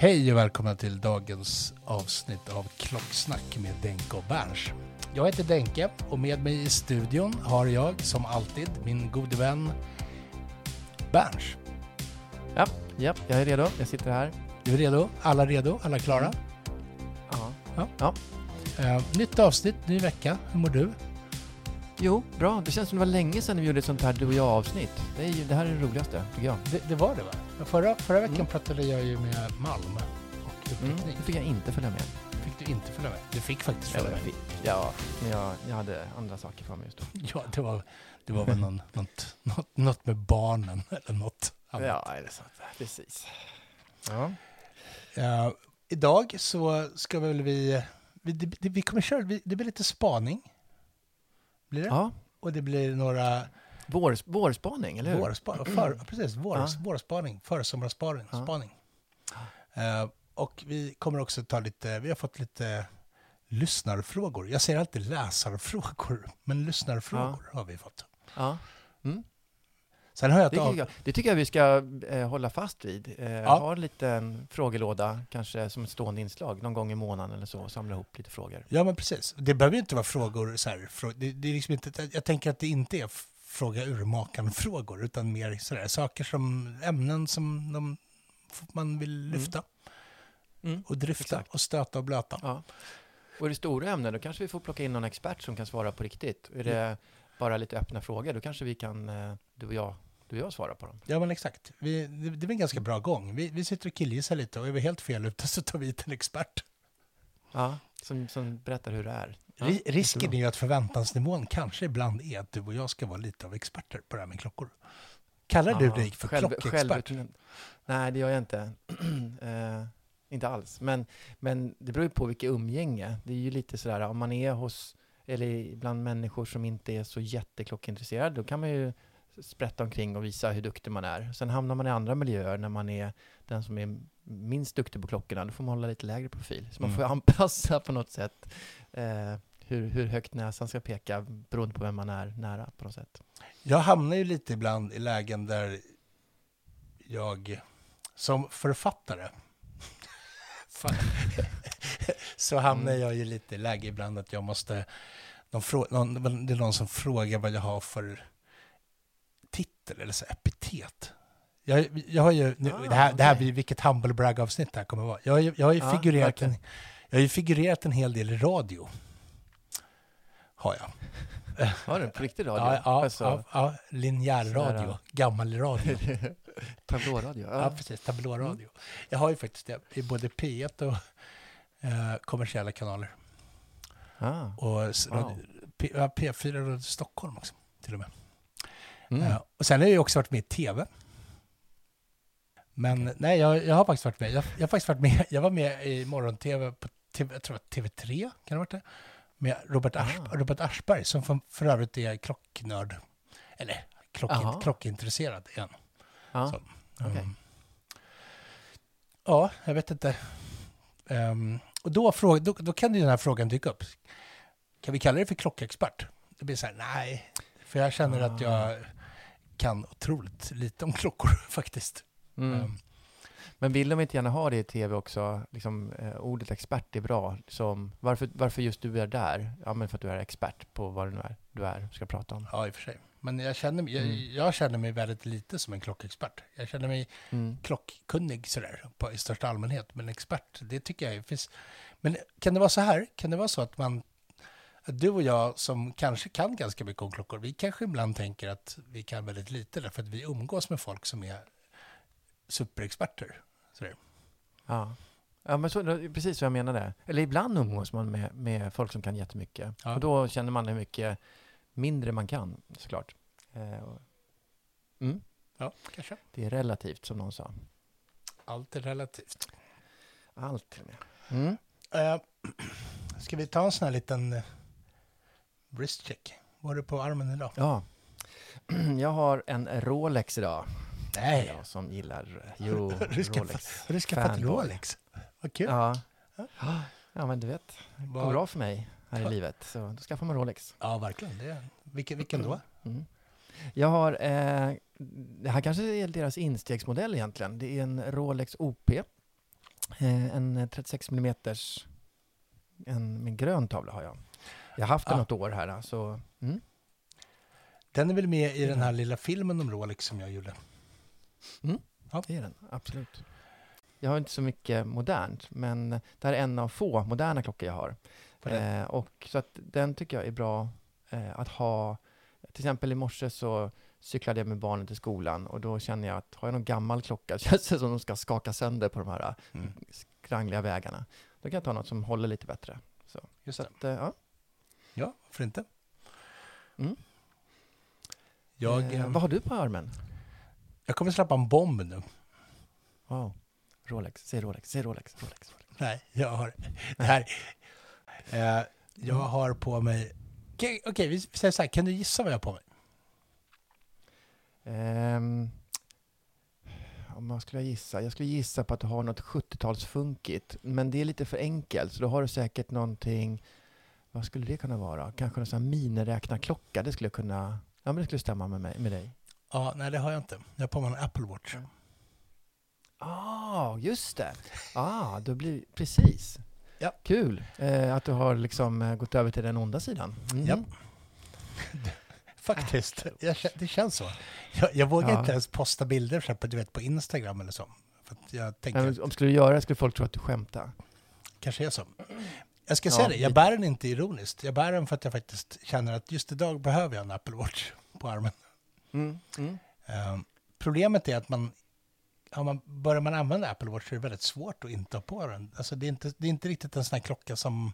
Hej och välkomna till dagens avsnitt av Klocksnack med Denke och Berns. Jag heter Denke och med mig i studion har jag som alltid min gode vän Berns. Ja, ja, jag är redo. Jag sitter här. Du är redo? Alla redo? Alla klara? Ja. Ja. ja. Eh, nytt avsnitt, ny vecka. Hur mår du? Jo, bra. Det känns som det var länge sedan vi gjorde ett sånt här du och jag-avsnitt. Det, är ju, det här är det roligaste, tycker jag. Det, det var det va? Men Förra, förra veckan Mm. pratade jag ju med Malm och Mm, upptäckning. nu fick jag inte följa med. Fick du inte följa med? Du fick faktiskt följa med. Ja, men jag, jag hade andra saker för mig just då. Ja, det var, det var väl någon, något, något, något med barnen eller något annat. Ja, är det sant? Precis. Ja. Eh, idag så ska väl vi, vi, det- vi kommer köra, vi- det blir lite spaning. Blir det? ja. Och det blir några Vår, vårspaning, eller hur? vårspaning, för, precis, vår, Ja. vårspaning, försommarspaning. Ja. Spaning. Eh, och vi kommer också ta lite, vi har fått lite lyssnarfrågor. Jag säger alltid läsarfrågor, men lyssnarfrågor har vi fått. Ja. Sen har jag Det, tycker jag, det tycker jag vi ska eh, hålla fast vid. Eh, Ja. Ha en liten frågelåda, kanske som ett stående inslag, någon gång i månaden eller så, och samla ihop lite frågor. Ja, men precis. Det behöver ju inte vara frågor så här, frå, det, det är liksom inte, jag tänker att det inte är fråga urmakan-frågor, utan mer sådär, saker som, ämnen som de, man vill lyfta Mm. och dryfta exakt. och stöta och blöta. Ja. Och är det stora ämnen, då kanske vi får plocka in någon expert som kan svara på riktigt. Är det bara lite öppna frågor, då kanske vi kan, eh, du och jag, du och jag svara på dem. Ja, men exakt. Vi, det, det är en ganska bra gång. Vi, vi sitter och killgissar lite och är vi helt fel ute så tar vi hit en expert. Ja, som, som berättar hur det är. Ja, Ri- Risken är ju att förväntansnivån kanske ibland är att du och jag ska vara lite av experter på det här med klockor. Kallar du Ja, dig för själv- klockexpert? självutnämnd. Nej, det gör jag inte. eh, inte alls. Men, men det beror ju på vilket umgänge. Det är ju lite sådär, om man är hos, eller bland människor som inte är så jätteklockintresserade, då kan man ju sprätta omkring och visa hur duktig man är. Sen hamnar man i andra miljöer när man är den som är minst duktig på klockorna, då får man hålla lite lägre profil. Så man Mm. får anpassa på något sätt eh, hur, hur högt näsan ska peka beroende på vem man är nära på något sätt. Jag hamnar ju lite ibland i lägen där jag som författare så hamnar Mm. jag ju lite i läge ibland att jag måste någon, det är någon som frågar vad jag har för titel eller så epitet. Jag, jag har ju, nu, Ah, det, här, det här blir vilket humble brag avsnitt det här kommer vara. Jag, jag har ju Ja, figurerat en, jag har ju figurerat en hel del i radio. Har jag. Har du på riktig radio? Ja, ja, Alltså, ja, ja linjär sådär, radio, ja. gammal radio. Tablåradio? Ja, Ja. precis. Tablåradio. Jag har ju faktiskt det i både P1 och eh, kommersiella kanaler. Ah. Och Wow. P, ja, P4 Radio Stockholm också, till och med. Mm. Eh, och sen har jag också varit med i TV. Men nej, jag, jag har faktiskt varit med. Jag, jag har faktiskt varit med. Jag var med i morgon-tv på TV, jag tror att TV3, kan det ha varit det? Med Robert, Ars, Ah. Robert Aschberg, som för, för övrigt är klocknörd. Eller klock, klockintresserad igen. Ja, Så, okej. Mm. Ja, jag vet inte. Ehm, och då, fråga, då, då kan ju den här frågan dyka upp. Kan vi kalla det för klockexpert? Det blir så här, nej. För jag känner att jag kan otroligt lite om klockor faktiskt. Mm. Ehm, Men vill de inte gärna ha det i tv också? Liksom, eh, ordet expert är bra. Som, varför, varför just du är där? Ja, men för att du är expert på vad det nu är du är, ska prata om. ja, i och för sig. Men jag känner, mig- jag, Mm. jag känner mig väldigt lite som en klockexpert. Jag känner mig Mm. klockkunnig sådär på, i största allmänhet. Men expert, det tycker jag finns. Men kan det vara så här? Kan det vara så att man, att du och jag som kanske kan ganska mycket om klockor, vi kanske ibland tänker att vi kan väldigt lite därför att vi umgås med folk som är superexperter. Sådär. Ja. Ja, men så, precis så jag menade. Eller ibland umgås man med, med folk som kan jättemycket. Ja. Och då känner man hur mycket mindre man kan, såklart. Eh, mm, Ja, kanske. det är relativt, som någon sa. Allt är relativt. Allt. Mm. Uh, ska vi ta en sån här liten uh, wrist check? Vad har du på armen idag? Ja. Jag har en Rolex idag. Nej, Jag som gillar, jo, Har du skaffat- Rolex. har du skaffat. Rolex? Vad kul. Ja. ja, men du vet, det går bra för mig här i livet. Så då skaffar man Rolex. Ja, verkligen. Det vilken, vilken då? Mm. Jag har, eh, det här kanske är deras instegsmodell egentligen. Det är en Rolex OP. Eh, en 36 mm, en med grön tavla har jag. Jag har haft den Ah. något år här, så mm. Den är väl med i den här lilla filmen om Rolex som jag gjorde? Ja. det är den, absolut. Jag har inte så mycket modernt, men det här är en av få moderna klockor jag har. Eh, och så att den tycker jag är bra eh, att ha. Till exempel i morse så cyklade jag med barnen till skolan och då känner jag att har jag någon gammal klocka så känns det som de ska skaka sönder på de här Mm. skrangliga vägarna. Då kan jag ta något som håller lite bättre. Just Så att, eh, ja. Ja, varför inte? Mm. Jag, eh, eh, vad har du på armen? jag kommer släppa en bomb nu. Wow. Rolex, säg Rolex, säg Rolex, Rolex. Rolex. Nej, jag har... Det här, eh, jag har på mig... Okej, okej, vi säger så här. Kan du gissa vad jag har på mig? Ehm, om jag skulle gissa? Jag skulle gissa på att du har något 70-talsfunkigt. Men det är lite för enkelt, så då har du säkert någonting... Vad skulle det kunna vara? Kanske någon sån här miniräknarklocka? Det skulle kunna... Ja, men det skulle stämma med, mig, med dig. Ja, nej, det har jag inte. Jag har på mig en Apple Watch. Ah, just det! Ah, då blir... Precis. Ja. Kul eh, att du har liksom eh, gått över till den onda sidan. Mhm. Ja. Faktiskt. Jag, det känns så. Jag, jag vågar Ja. inte ens posta bilder på, du vet, på Instagram eller så. För att jag tänker Men om skulle du göra det skulle folk tro att du skämtar. kanske är så. Jag ska Ja, säga det, jag bär den inte ironiskt. Jag bär den för att jag faktiskt känner att just idag behöver jag en Apple Watch på armen. Mm. Mm. Eh, problemet är att man, ja, man, börjar man använda Apple Watch så är det väldigt svårt att inte ha på den. Alltså det, är inte, det är inte riktigt en sån här klocka som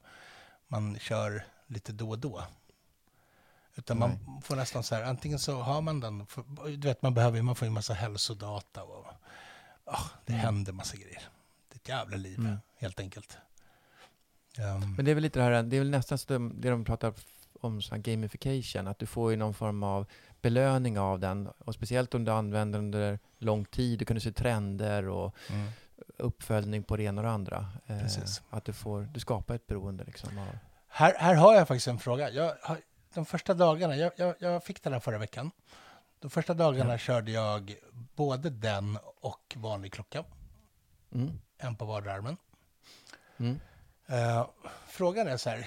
man kör lite då och då. Utan Nej. man får nästan så här, antingen så har man den, för, du vet man behöver man får ju en massa hälsodata och ah, det Mm. händer massa grejer. Det är ett jävla liv Mm. helt enkelt. Men det är väl lite det här, det är väl nästan så de, det de pratar om sån här gamification, att du får ju någon form av belöning av den. Och speciellt om du använder den under lång tid, du kan se trender och mm. uppföljning på det ena och det andra. Eh. Att du får, du skapar ett beroende liksom. Av, Här, här har jag faktiskt en fråga. Jag har, de första dagarna, jag, jag, jag fick den här förra veckan. De första dagarna Ja. körde jag både den och vanlig klocka. mm. En på vardera armen. Mm. Eh, frågan är så här,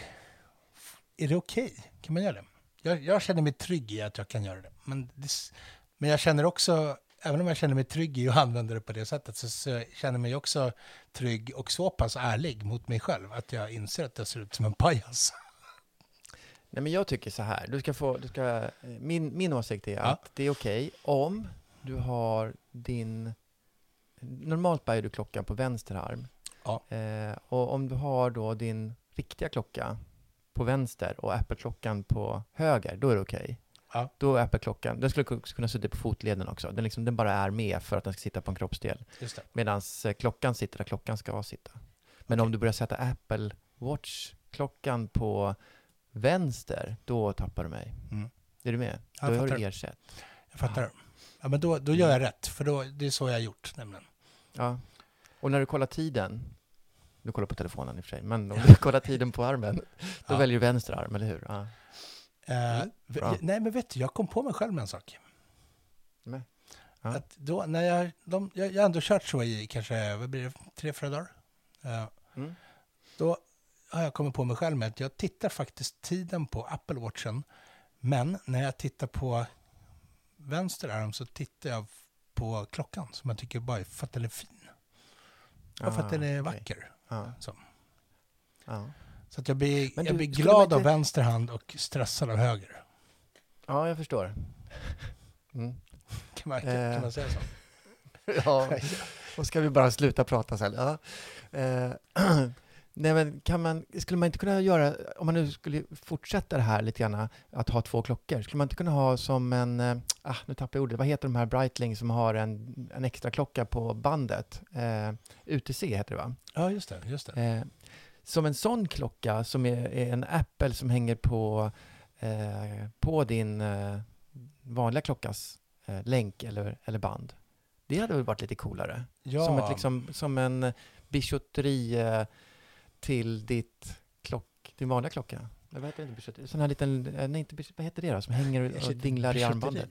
är det okej? Kan man göra det? Jag, jag känner mig trygg i att jag kan göra det. Men, det, men jag känner också, även om jag känner mig trygg i att använda det på det sättet, så, så känner jag mig också trygg och så pass ärlig mot mig själv att jag inser att jag ser ut som en pajas. Nej, men jag tycker så här. Du ska få, du ska, eh, min, min åsikt är Ja. att det är okej om du har din... Normalt bär du klockan på vänster arm. Ja. Eh, och om du har då din riktiga klocka på vänster och Apple-klockan på höger, då är det okej. Ja. Då är Apple-klockan, den skulle kunna sitta på fotleden också. Den, liksom, den bara är med för att den ska sitta på en kroppsdel. Medan eh, klockan sitter där klockan ska sitta. Men okay. om du börjar sätta Apple Watch-klockan på vänster, då tappar du mig. Mm. Är du med? Jag då har du ersatt. Jag fattar. Ja, men då, då gör jag rätt, för då, det är så jag har gjort nämligen. Ja. Och när du kollar tiden, du kollar på telefonen i och för sig, men om du kollar tiden på armen, då ja. väljer du vänster arm, eller hur? Ja. Uh, nej, men vet du, jag kom på mig själv med en sak. Nej. Ja. Att då, när jag, de, jag, jag har ändå kört så i kanske, vad blir det, tre, fyra dagar. Uh, mm. Då har jag kommit på mig själv med att jag tittar faktiskt tiden på Apple Watchen, men när jag tittar på vänster arm så tittar jag på klockan som jag tycker bara är för att den är fin. Bara för att den är vacker. Okay. Så. Ja. Så att jag blir, du, jag blir glad inte... av vänster hand och stressad av höger. Ja, jag förstår. Mm. Kan, man, kan, man säga så? ja, och ska vi bara sluta prata sen? Ja. Eh, nej, men kan man, skulle man inte kunna göra, om man nu skulle fortsätta det här lite grann, att ha två klockor, skulle man inte kunna ha som en, eh, ah, nu tappar jag ordet, vad heter de här Breitling som har en, en extra klocka på bandet? Eh, UTC heter det va? Ja, just det. Just det. Eh, som en sån klocka som är, är en Apple som hänger på, eh, på din eh, vanliga klockas eh, länk eller, eller band. Det hade väl varit lite coolare? Ja. Som, ett, liksom, som en bijouteri till ditt klock, din vanliga klocka. Vad heter det? Sån här liten, eh, nej, inte, vad heter det då, som hänger och dinglar i armbandet?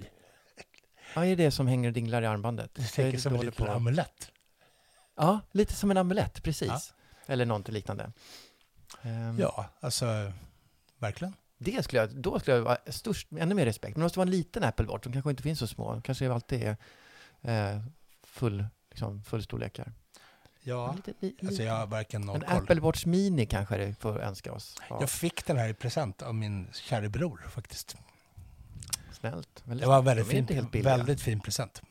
Vad är det som hänger och dinglar i armbandet? Du tänker som en liten amulett? Ja, lite som en amulett, precis. Ja. Eller någonting liknande. Um, ja, alltså verkligen. Det skulle jag, då skulle jag vara störst, ännu mer respekt. Men det måste vara en liten Apple Watch, de kanske inte finns så små. kanske alltid är eh, full, liksom, fullstorlekar. Ja, lite, li, alltså jag har verkligen noll En koll. Apple Watch Mini kanske det får önska oss. Ja. Jag fick den här i present av min kära bror faktiskt. Snällt. Väldigt, det var väldigt, fin, väldigt fin present.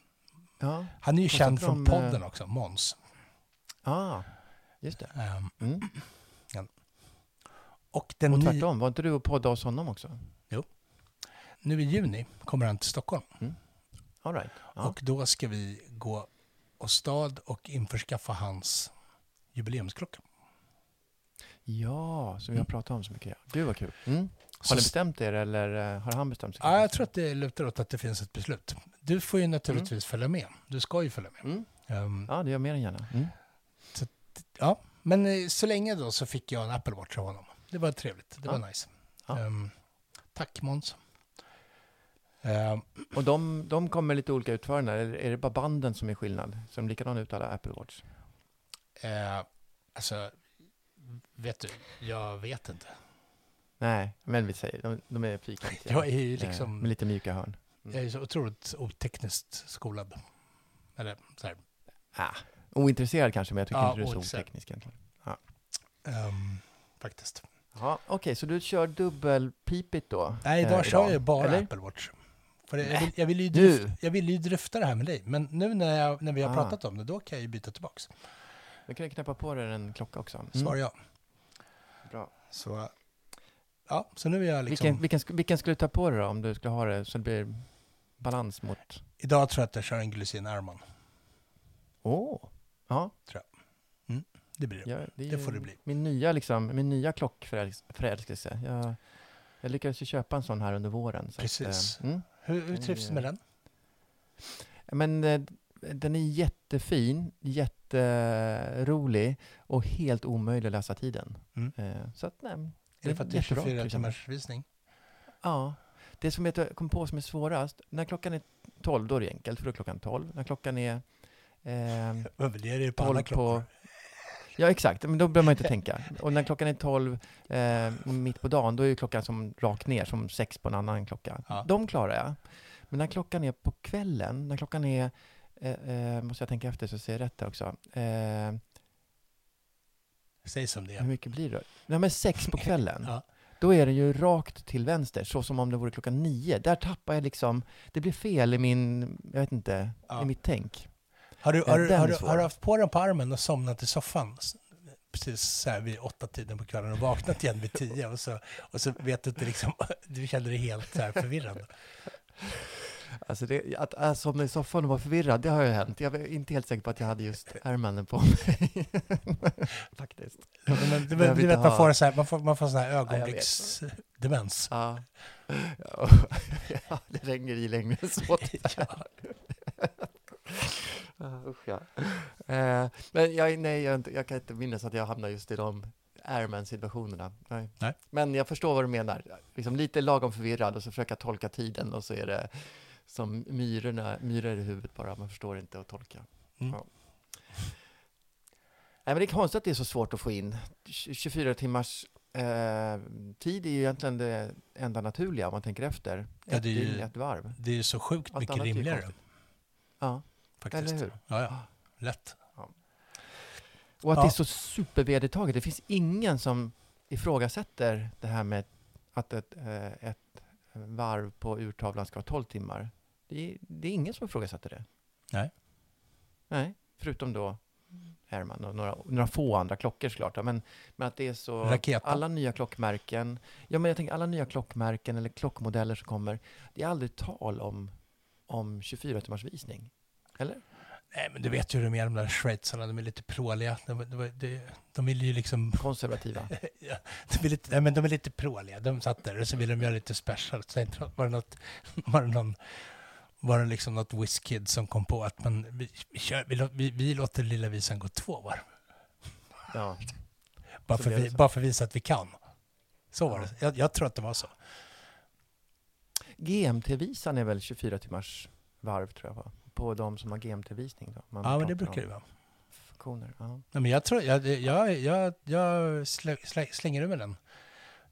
Ja. Han är ju känd från de, podden också, Måns. Ah, Just det. Um, mm. ja. Och, den och tvärtom, var inte du och poddade hos honom också? Jo. Nu i juni kommer han till Stockholm. Mm. All right. ja. Och då ska vi gå och stad och införskaffa hans jubileumsklocka. Ja, som vi har mm. pratat om så mycket. Gud vad kul. Mm. Har ni bestämt er eller eh, har han bestämt sig? Ja, jag tror att det lutar åt att det finns ett beslut. Du får ju naturligtvis mm. följa med. Du ska ju följa med. Um, ja, det gör jag mer än gärna. Mm ja, men eh, så länge då så fick jag en Apple Watch av honom. Det var trevligt, det ja. var nice. Ja. Um, tack Måns. Uh, och de, de kommer lite olika utföranden, eller är det bara banden som är skillnad? Ser de likadana ut alla Apple Watch? Uh, alltså, vet du, jag vet inte. Nej, men vi säger, de, de är fyrkantiga. jag är ju liksom... Med lite mjuka hörn. Mm. Jag är så otroligt otekniskt skolad. Eller så här. Ah, Ointresserad kanske, men jag tycker ja, inte du är så oteknisk egentligen. Ja. Um, faktiskt. Ja, Okej, okay, så du kör dubbelpipigt då? Nej, idag eh, kör jag bara eller? Apple Watch. För jag, vill, jag, vill ju dryfta, jag vill ju dryfta det här med dig, men nu när, jag, när vi har ah. pratat om det, då kan jag ju byta tillbaks. Då kan jag knäppa på dig en klocka också. Mm. Svar ja. Bra. Så, ja, så nu är jag liksom... Vilken, vilken, vilken skulle du ta på dig då, om du skulle ha det så det blir balans mot... Idag tror jag att jag kör en Glycin Airman. Åh! Oh. Ja. Tror jag. Mm, det blir det. Ja, det, det får det bli. Min nya, liksom, min nya klockförälskelse. Jag, jag lyckades ju köpa en sån här under våren. Precis. Att, mm. Hur, hur trivs du med den? Men, eh, den är jättefin, jätterolig och helt omöjlig att läsa tiden. Mm. Eh, så att, nej, är det för att det är 24 timmars visning? Ja. Det som jag kom på som är svårast, när klockan är 12, då är det enkelt, för då är klockan 12. När klockan är Eh, är det på alla klockor. På, ja, exakt. Men då behöver man inte tänka. Och när klockan är 12 eh, mitt på dagen, då är klockan som rakt ner, som sex på en annan klocka. Ja. De klarar jag. Men när klockan är på kvällen, när klockan är, eh, eh måste jag tänka efter så ser jag rätt där också. Eh, Säg som det Hur mycket blir det? Nej, men sex på kvällen. ja. Då är den ju rakt till vänster, så som om det vore klockan nio. Där tappar jag liksom, det blir fel i min, jag vet inte, ja. i mitt tänk. Har du, har, du, har, du, har du haft på den på armen och somnat i soffan precis så här vid åtta tiden på kvällen och vaknat igen vid tio och så, och så vet du inte liksom, du känner dig helt så här förvirrad. Alltså det, att jag somnade i soffan och var förvirrad, det har ju hänt. Jag är inte helt säker på att jag hade just ärmen på mig. Faktiskt. Ja, men, men, du, vet, man får, så här, man får, man får sån här ögonblicksdemens. Ja. ja, det ringer i längre än så. Ja. Usch ja. Eh, men jag, nej, jag, jag kan inte minnas att jag hamnar just i de Airman-situationerna. Nej. Nej. Men jag förstår vad du menar. Liksom lite lagom förvirrad och så försöka tolka tiden och så är det som myrorna, myror i huvudet bara. Man förstår inte att tolka. Mm. Ja. Nej, men det är konstigt att det är så svårt att få in. 24 timmars eh, tid är ju egentligen det enda naturliga om man tänker efter. Ja, det är ju- dygn, ett varv. Det är så sjukt Allt mycket rimligare. Ja. Faktiskt. Eller hur? Ja, ja. Lätt. Och att Ja. det är så supervedertaget. Det finns ingen som ifrågasätter det här med att ett, eh, ett varv på urtavlan ska vara 12 timmar. Det är, det är ingen som ifrågasätter det. Nej. Nej, förutom då Airman och några, några få andra klockor såklart. Ja, Men, men att det är så... Raketa. Alla nya klockmärken. Ja, men jag tänker alla nya klockmärken eller klockmodeller som kommer. Det är aldrig tal om, om 24 timmars visning. Eller? Nej, men du vet ju hur de är, de där schweizarna, de är lite pråliga. De, de, de, de vill ju liksom... Konservativa. Ja, de, är lite, nej, men de är lite pråliga. De satt där och så vill de göra lite special. Så var det något, var det någon, var det liksom något WizKid som kom på att man, vi, vi, vi, vi, låter lilla visan gå två varv. Ja. Bara för, vi, bara för att visa att vi kan. Så var Ja. det. Jag, jag tror att det var så. GMT-visan är väl 24 timmars varv tror jag? På de som har GMT-visning då? Man Ja, men det brukar det vara. Funktioner. Ja. Men jag, tror, jag, jag, jag, jag slä, slä, slänger ur med den.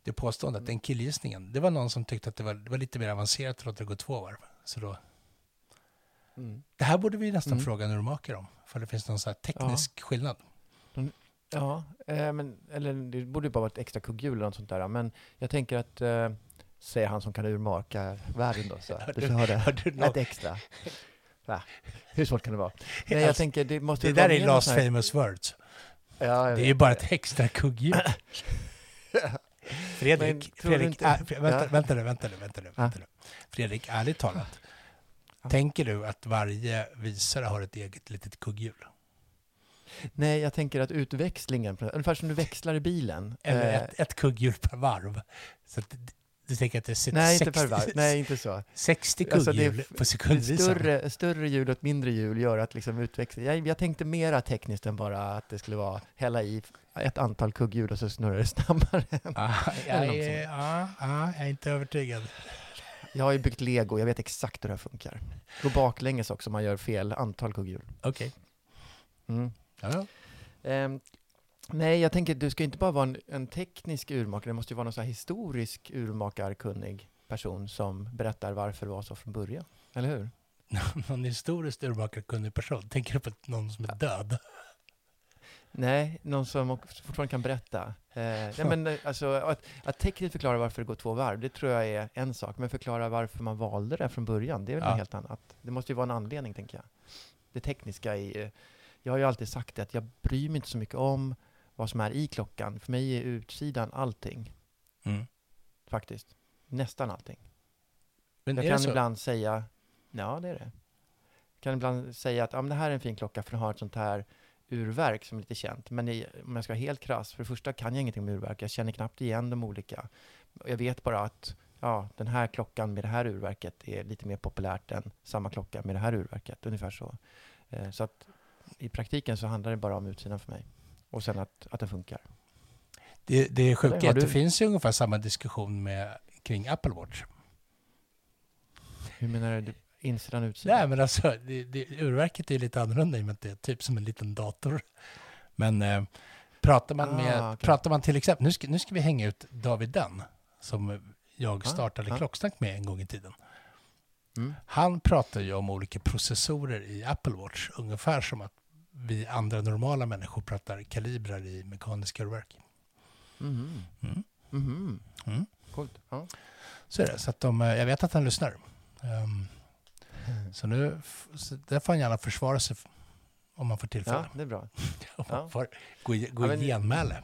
Det påståendet, den killgissningen. Det var någon som tyckte att det var, det var lite mer avancerat att låta det gå två varv. Så då, Mm. det här borde vi nästan Mm. fråga en urmakare om. För det finns någon så här teknisk skillnad. Ja, eh, men, eller det borde ju bara vara ett extra kugghjul eller något sånt där. Men jag tänker att, eh, säger han som kan urmaka världen då, så Har du du- får ha det. Ett extra. Va? Hur svårt kan det vara? Nej, jag Alltså, tänker, det måste det där är last famous words. Ja, Det är ju bara ett extra kugghjul. Fredrik, Fredrik är, vänta, Ja. vänta nu, vänta nu, vänta nu. Vänta nu. Fredrik, ärligt talat. Tänker du att varje visare har ett eget litet kugghjul? Nej, jag tänker att utväxlingen, ungefär som du växlar i bilen. Eller eh, ett, ett kugghjul per varv? Så du tänker att det sitter nej, 60, inte per varv. Nej, inte så. 60 Alltså, det är kugghjul f- på sekundvisaren? Större, större hjul och ett mindre hjul gör att liksom utväxling... Jag, jag tänkte mera tekniskt än bara att det skulle vara hälla i ett antal kugghjul och så snurrar det snabbare. Ah, jag, är, ja, ja, jag är inte övertygad. Jag har ju byggt lego, jag vet exakt hur det här funkar. Gå baklänges också om man gör fel antal kugghjul. Okej. Mm. Ja, ja. Ehm, nej, jag tänker du ska inte bara vara en, en teknisk urmakare, det måste ju vara någon så historisk urmakarkunnig person som berättar varför det var så från början. Eller hur? Någon historiskt urmakarkunnig person. Tänker du på någon som är död? Nej, någon som fortfarande kan berätta. Eh, nej, men, eh, alltså, att, att tekniskt förklara varför det går två varv, det tror jag är en sak. Men förklara varför man valde det från början, det är väl Ja. något helt annat. Det måste ju vara en anledning, tänker jag. Det tekniska i... eh, Jag har ju alltid sagt det, att jag bryr mig inte så mycket om vad som är i klockan. För mig är utsidan allting, Mm. faktiskt. Nästan allting. Men Jag kan ibland säga, ja det är det. Jag kan ibland säga att ja, men det här är en fin klocka för den har ett sånt här urverk som är lite känt. Men i, om jag ska vara helt krass, för det första kan jag ingenting om urverk. Jag känner knappt igen de olika. Jag vet bara att ja, den här klockan med det här urverket är lite mer populärt än samma klocka med det här urverket. Ungefär så. Eh, så att i praktiken så handlar det bara om utsidan för mig. Och sen att, att den funkar. Det, det är har att det finns ju ungefär samma diskussion med, kring Apple Watch. Hur menar du? Insidan, utsidan? Nej, men alltså, det, det, urverket är lite annorlunda i och med att det är typ som en liten dator. Men eh, pratar, man med, Ah, okej. pratar man till exempel, nu ska, nu ska vi hänga ut David Dunn, som jag Ah, startade ah. Klocksnack med en gång i tiden. Mm. Han pratar ju om olika processorer i Apple Watch, ungefär som att vi andra normala människor pratar kalibrar i mekaniska urverk. Mhm. Mm. Mhm. Mm. Coolt. Ja. Så är det. Så att de, eh, jag vet att han lyssnar. Ehm, så nu, så där får han gärna försvara sig om man får tillfälle. Ja, det är bra. om man ja. får gå, gå Ja, genmäle.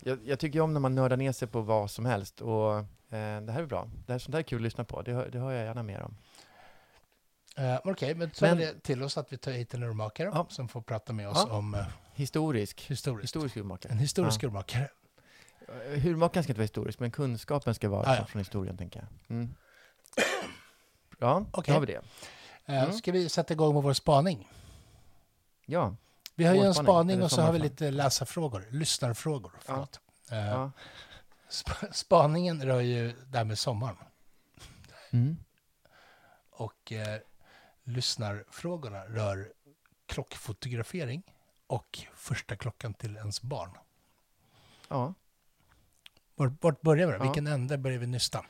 Jag, jag tycker om när man nördar ner sig på vad som helst och eh, det här är bra. Det här, sånt där är kul att lyssna på. Det, det hör jag gärna mer om. Eh, Okej, men så är Men- det till oss att vi tar hit en urmakare Ja. som får prata med oss Ja. om eh, Historisk. historiskt. Historisk urmakare. En historisk urmakare. Eh, Urmakaren ska inte vara historisk, men kunskapen ska vara Ah, ja. från historien, tänker jag. Mm. Ja, Okej. då har vi det. Mm. Ska vi sätta igång med vår spaning? Ja. Vi har ju en spaning, och så har vi lite läsarfrågor, lyssnarfrågor. Förlåt. Eh, ja. sp- Spaningen rör ju det här med sommaren. Mm. Och eh, lyssnarfrågorna rör klockfotografering och första klockan till ens barn. ja. Vart, vart börjar vi då? Ja. Vilken ände börjar vi nysta?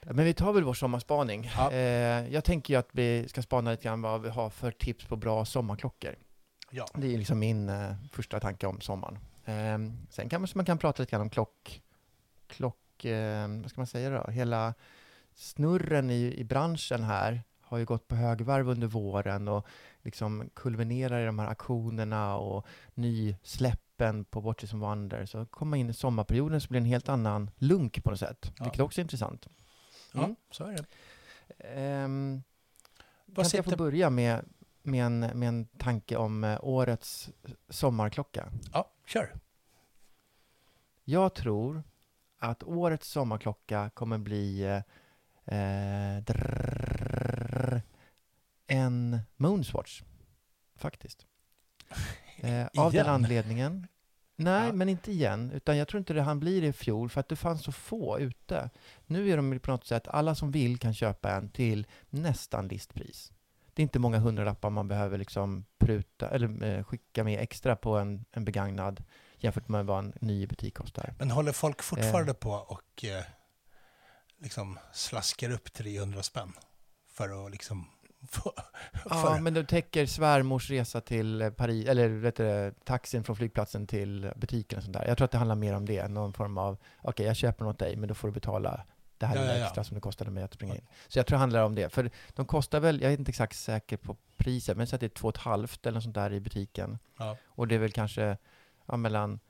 Men vi tar väl vår sommarspaning. Ja. Eh, jag tänker ju att vi ska spana lite grann vad vi har för tips på bra sommarklockor. Ja. Det är liksom min eh, första tanke om sommaren. Eh, sen kan man, kan prata lite grann om klock, klock eh, vad ska man säga då? Hela snurren i, i branschen här har ju gått på högvarv under våren och liksom kulminerar i de här aktionerna och nysläppen på Watches and Wonder. Så kommer man in i sommarperioden så blir det en helt annan lunk på något sätt, Ja. vilket också är intressant. Ja, Mm. så är det. Um, Vad kan jag få börja med, med, en, med en tanke om eh, årets sommarklocka? Ja, kör. Jag tror att årets sommarklocka kommer bli eh, eh, drrrr, en Moonswatch, faktiskt. Eh, av den anledningen. Nej, Ja. men inte igen. Utan jag tror inte det han blir i fjol, för att det fanns så få ute. Nu är de på något sätt, alla som vill kan köpa en till nästan listpris. Det är inte många hundralappar man behöver liksom pruta, eller eh, skicka med extra på en, en begagnad jämfört med vad en ny butik kostar. Men håller folk fortfarande på och eh, liksom slaskar upp 300 spänn för att liksom Ja, men det täcker svärmors resa till Paris, eller vet du, taxin från flygplatsen till butiken och sånt där. Jag tror att det handlar mer om det, någon form av, okej jag köper något dig, men då får du betala det här Ja, lilla ja, ja. extra som det kostade mig att springa in. Så jag tror det handlar om det, för de kostar väl, jag är inte exakt säker på priset, men jag säger att det är två och ett halvt eller något sånt där i butiken. ja. Och det är väl kanske ja, mellan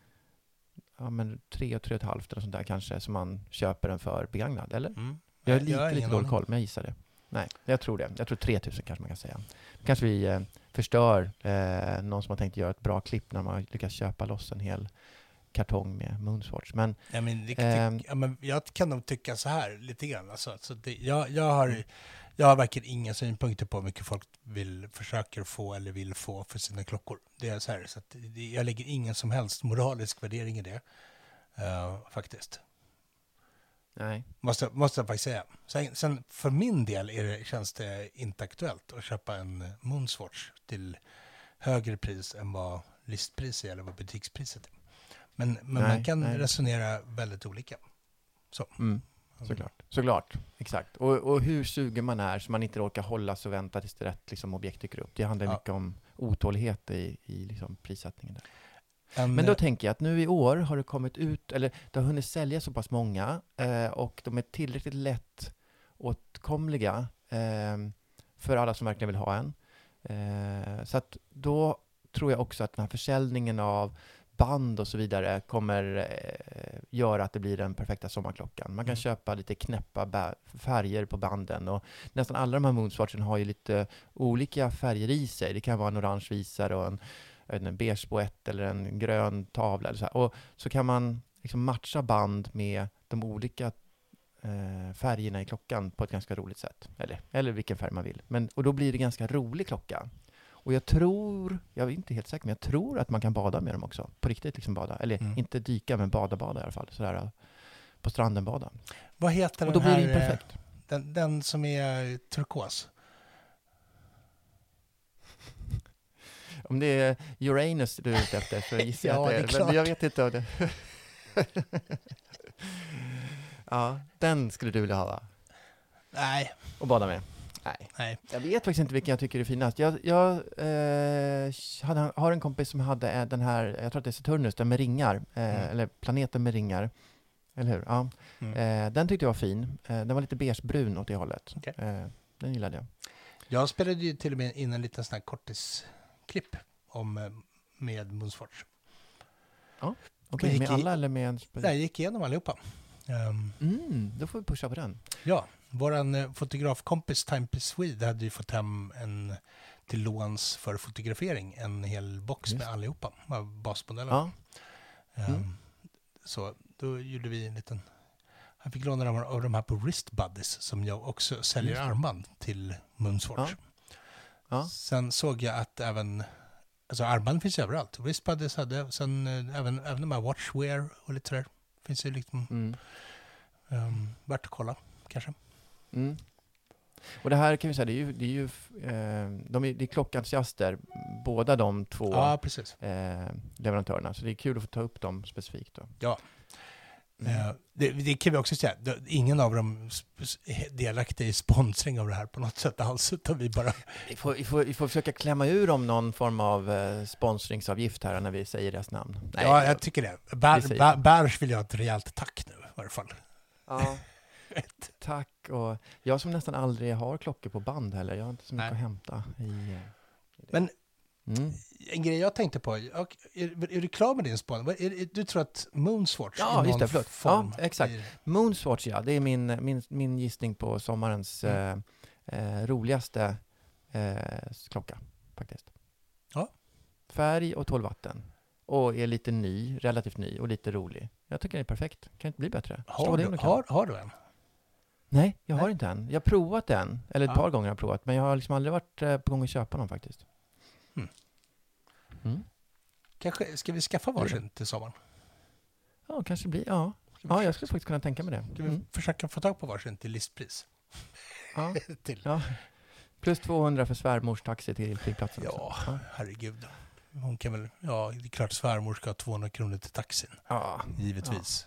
ja, men tre och tre och ett halvt eller sånt där kanske som man köper den för begagnad, eller? Mm. Jag har lite, har lite dålig koll, men jag gissar det. Nej, jag tror det. Jag tror 3000 kanske man kan säga. Kanske vi eh, förstör eh, någon som har tänkt göra ett bra klipp när man lyckas köpa loss en hel kartong med Moonswatch. Men Ja, men, det, tyck, ja, men jag kan nog tycka så här lite grann. Alltså, så det, jag, jag, har, jag har verkligen inga synpunkter på hur mycket folk vill, försöker få eller vill få för sina klockor. Det är så här, så att det, jag lägger ingen som helst moralisk värdering i det. eh, faktiskt. Nej, Måste, måste jag faktiskt säga. Sen, sen för min del är det, känns det inte aktuellt att köpa en Moonswatch till högre pris än vad listpris är eller vad butikspriset är. Men, men man Nej, kan nej. resonera väldigt olika. Så. mm, såklart. Såklart, exakt. Och, och hur sugen man är så man inte orkar hålla sig och vänta tills det rätt liksom, objekt dyker upp. Det handlar Ja. mycket om otålighet i, i liksom, prissättningen. Där. En, Men då eh, tänker jag att nu i år har det kommit ut, eller det har hunnit sälja så pass många eh, och de är tillräckligt lätt åtkomliga eh, för alla som verkligen vill ha en. Eh, så att då tror jag också att den här försäljningen av band och så vidare kommer eh, göra att det blir den perfekta sommarklockan. Man kan Mm. köpa lite knäppa färger på banden och nästan alla de här Moonswatchen har ju lite olika färger i sig. Det kan vara en orange visare och en jag vet inte, en beige boett eller en grön tavla. Eller så, här. Och så kan man liksom matcha band med de olika eh, färgerna i klockan på ett ganska roligt sätt. Eller, eller vilken färg man vill. Men, och då blir det ganska rolig klocka. Och jag tror, jag är inte helt säker, men jag tror att man kan bada med dem också. På riktigt liksom bada. Eller Mm. inte dyka, men bada, bada i alla fall. Sådär, på stranden bada. Vad heter Och den då blir här? det ju eh, perfekt. Den, den som är turkos. Om det är Uranus du är ute efter så gissar jag Ja, att det är Men klart. jag vet inte om det... ja, den skulle du vilja ha va? Nej, Och bada med? Nej. nej. Jag vet faktiskt inte vilken jag tycker är finast. Jag, jag eh, hade, har en kompis som hade eh, den här, jag tror att det är Saturnus, den med ringar. Eh, Mm. Eller planeten med ringar. Eller hur? Ja. Mm. Eh, den tyckte jag var fin. Eh, den var lite beigebrun åt det hållet. Okej. Eh, den gillade jag. Jag spelade ju till och med in en liten sån här kortisklipp om, eh, med Moonswatch. Okej, gick med i- alla eller med en... spe- Där jag gick igenom allihopa. Um, Mm, då får vi pusha på den. ja, våran eh, fotografkompis Timepiece Swede hade ju fått hem en till låns för fotografering, en hel box Just. med allihopa, av basmodellerna. Ja, Ehm, Mm. Så då gjorde vi en liten... Han fick låna dem av de här på Wrist Buddies som jag också säljer armband till Moonswatch. ja. Sen såg jag att även... Alltså armband finns överallt. Wrist Buddies hade, sen eh, även, även de här Watchwear och lite sådär. Finns ju liksom Mm. um, värt att kolla kanske. Mm. Och det här kan vi säga, det är ju, det är ju eh, de är, det är klockentusiaster, båda de två Ja, eh, leverantörerna. Så det är kul att få ta upp dem specifikt. Då. Ja. Mm. Eh, det, det kan vi också säga. Ingen av dem är delaktig i sponsring av det här på något sätt alls. Utan vi bara... Vi, får, vi, får, vi får försöka klämma ur dem någon form av eh, sponsringsavgift här när vi säger deras namn. Nej, ja, jag tycker det. Bär. Bärs vill jag ha ett rejält tack nu i varje fall. ja. Tack. Och jag som nästan aldrig har klockor på band heller. Jag har inte så mycket Nej. att hämta i, eh. Men Mm. en grej jag tänkte på, är, är du klar med din spaning? Du tror att Moonswatch Ja, i någon det, förlåt. form Ja, exakt. blir- Moonswatch, ja. Det är min, min, min gissning på sommarens Mm. eh, eh, roligaste eh, klocka, faktiskt. Ja. Färg och tål vatten. Och är lite ny, relativt ny och lite rolig. Jag tycker det är perfekt. Kan inte bli bättre. Har du, har, har du en? Nej, jag har Nej. inte en. Jag har provat en, eller ett Ja. par gånger har jag provat, men jag har liksom aldrig varit eh, på gång att köpa någon faktiskt. Mm. Mm. Kanske, ska vi skaffa varsin till sommaren? Ja, kanske blir, ja. Ja, jag skulle faktiskt kunna tänka mig det. ska vi Mm. försöka få tag på varsin till listpris? Ja. till. Ja. Plus 200 för svärmors taxi till flygplatsen. Ja, också. herregud. Hon kan väl, ja, det är klart svärmor ska ha 200 kronor till taxin, ja. givetvis.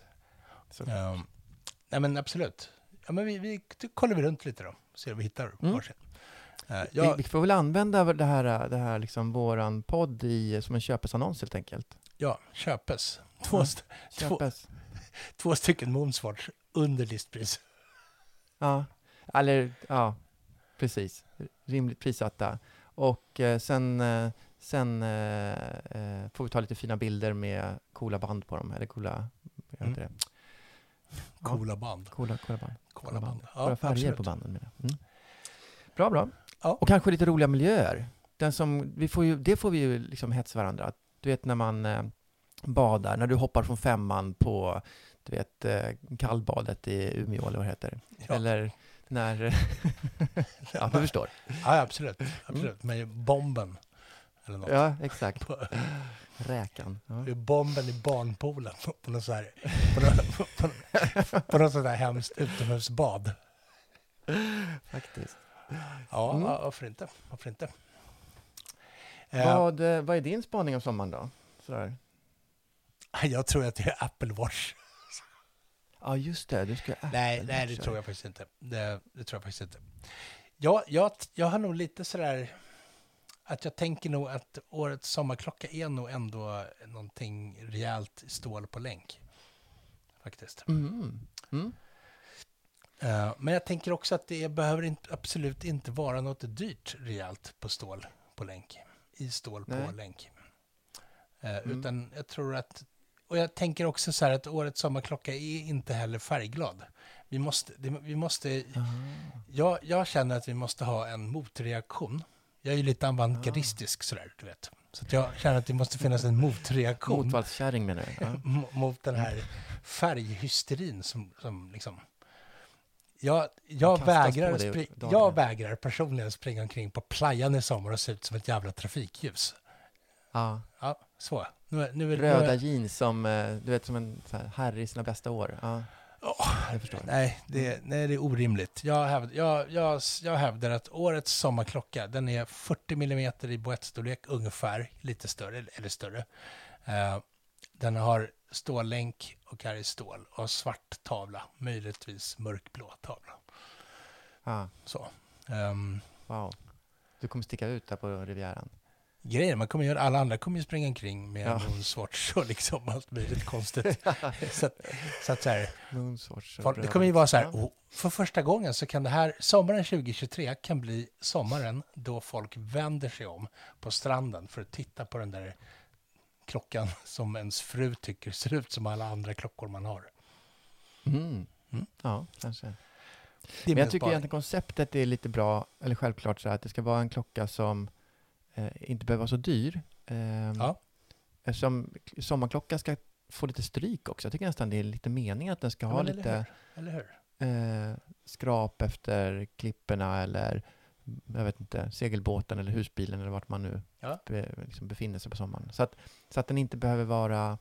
Så. Ehm, nej men absolut. Ja, men vi, vi då kollar vi runt lite då, ser om vi hittar Mm. varsin. Uh, Vi, ja, vi får väl använda det här, det här liksom våran podd i, som en köpesannons helt enkelt. ja, köpes. Två, Ja. st- Två- Köpes. två stycken Moonswatch under listpris. Ja, eller ja, precis. Rimligt prissatta. Och eh, sen, eh, sen eh, eh, får vi ta lite fina bilder med coola band på dem, eller coola, vad heter det? Ja. Coola band. Coola, coola band. Coola band. Våra färger absolut. på banden det. Mm. Bra, bra. Ja. Och kanske lite roliga miljöer. Den som, vi får ju, det får vi ju liksom hetsa varandra. Du vet när man eh, badar, när du hoppar från femman på du vet, eh, kallbadet i Umeå eller vad det heter. Ja. Eller när... ja, du förstår. Ja, absolut. absolut. Med bomben. Eller något. Ja, exakt. På, Räkan. Ja. bomben i barnpoolen. På något så här, på något, på, något- på något sånt där hemskt utomhusbad. Faktiskt. Ja, Mm. varför inte? Varför inte? Eh, Vad, eh, vad är din spaning om sommaren då? Sådär. jag tror att det är Apple Watch. Ja, just det. Du ska Nej, nej, det tror jag faktiskt inte. Det, det tror jag faktiskt inte. Jag, jag, jag har nog lite sådär att jag tänker nog att årets sommarklocka är nog ändå någonting rejält stål på länk. Faktiskt. Mm. Mm. Eh, men jag tänker också att det behöver inte, absolut inte vara något dyrt rejält på stål på länk. I stål på Nej. länk. Eh, Mm. Utan jag tror att, och jag tänker också så här att årets sommarklocka är inte heller färgglad. Vi måste, vi måste Ah. jag, jag känner att vi måste ha en motreaktion. Jag är ju lite avantgardistisk sådär, du vet. Så att jag känner att det måste finnas en motreaktion Motvallskärring menar du? Ja. mot den här färghysterin som, som liksom... Jag, jag, vägrar, på dig spri- dagligen. jag vägrar personligen springa omkring på playan i sommar och se ut som ett jävla trafikljus. ja. Ja, så. Nu, nu, nu, Röda är- jeans som, eh, du vet, som en så här, herre i sina bästa år. Ja, förstår. Nej, det, nej, det är orimligt. Jag, hävd, jag, jag, jag hävdar att årets sommarklocka, den är 40 mm i boettstorlek ungefär, lite större, eller större. Eh, den har stållänk och är i stål och svart tavla, möjligtvis mörkblå tavla. Ja, Så. Ehm, wow. Du kommer sticka ut där på Rivieran. grejer. Man kommer göra, alla andra kommer ju springa omkring med Ja. moonswatch och liksom allt möjligt konstigt. så att, så att så här, folk, det kommer ju vara så här, oh, för första gången så kan det här, sommaren 2023 kan bli sommaren då folk vänder sig om på stranden för att titta på den där klockan som ens fru tycker ser ut som alla andra klockor man har. Mm. Mm. Ja, kanske. Men jag tycker egentligen konceptet är lite bra, eller självklart så här, att det ska vara en klocka som eh, inte behöver vara så dyr. Eh, Ja. Eftersom sommarklockan ska få lite stryk också. Jag tycker nästan det är lite meningen att den ska Ja, ha lite hur? Hur? eh, skrap efter klipporna eller jag vet inte, segelbåten eller husbilen eller vart man nu Ja. be, liksom befinner sig på sommaren. Så att, så att den inte behöver vara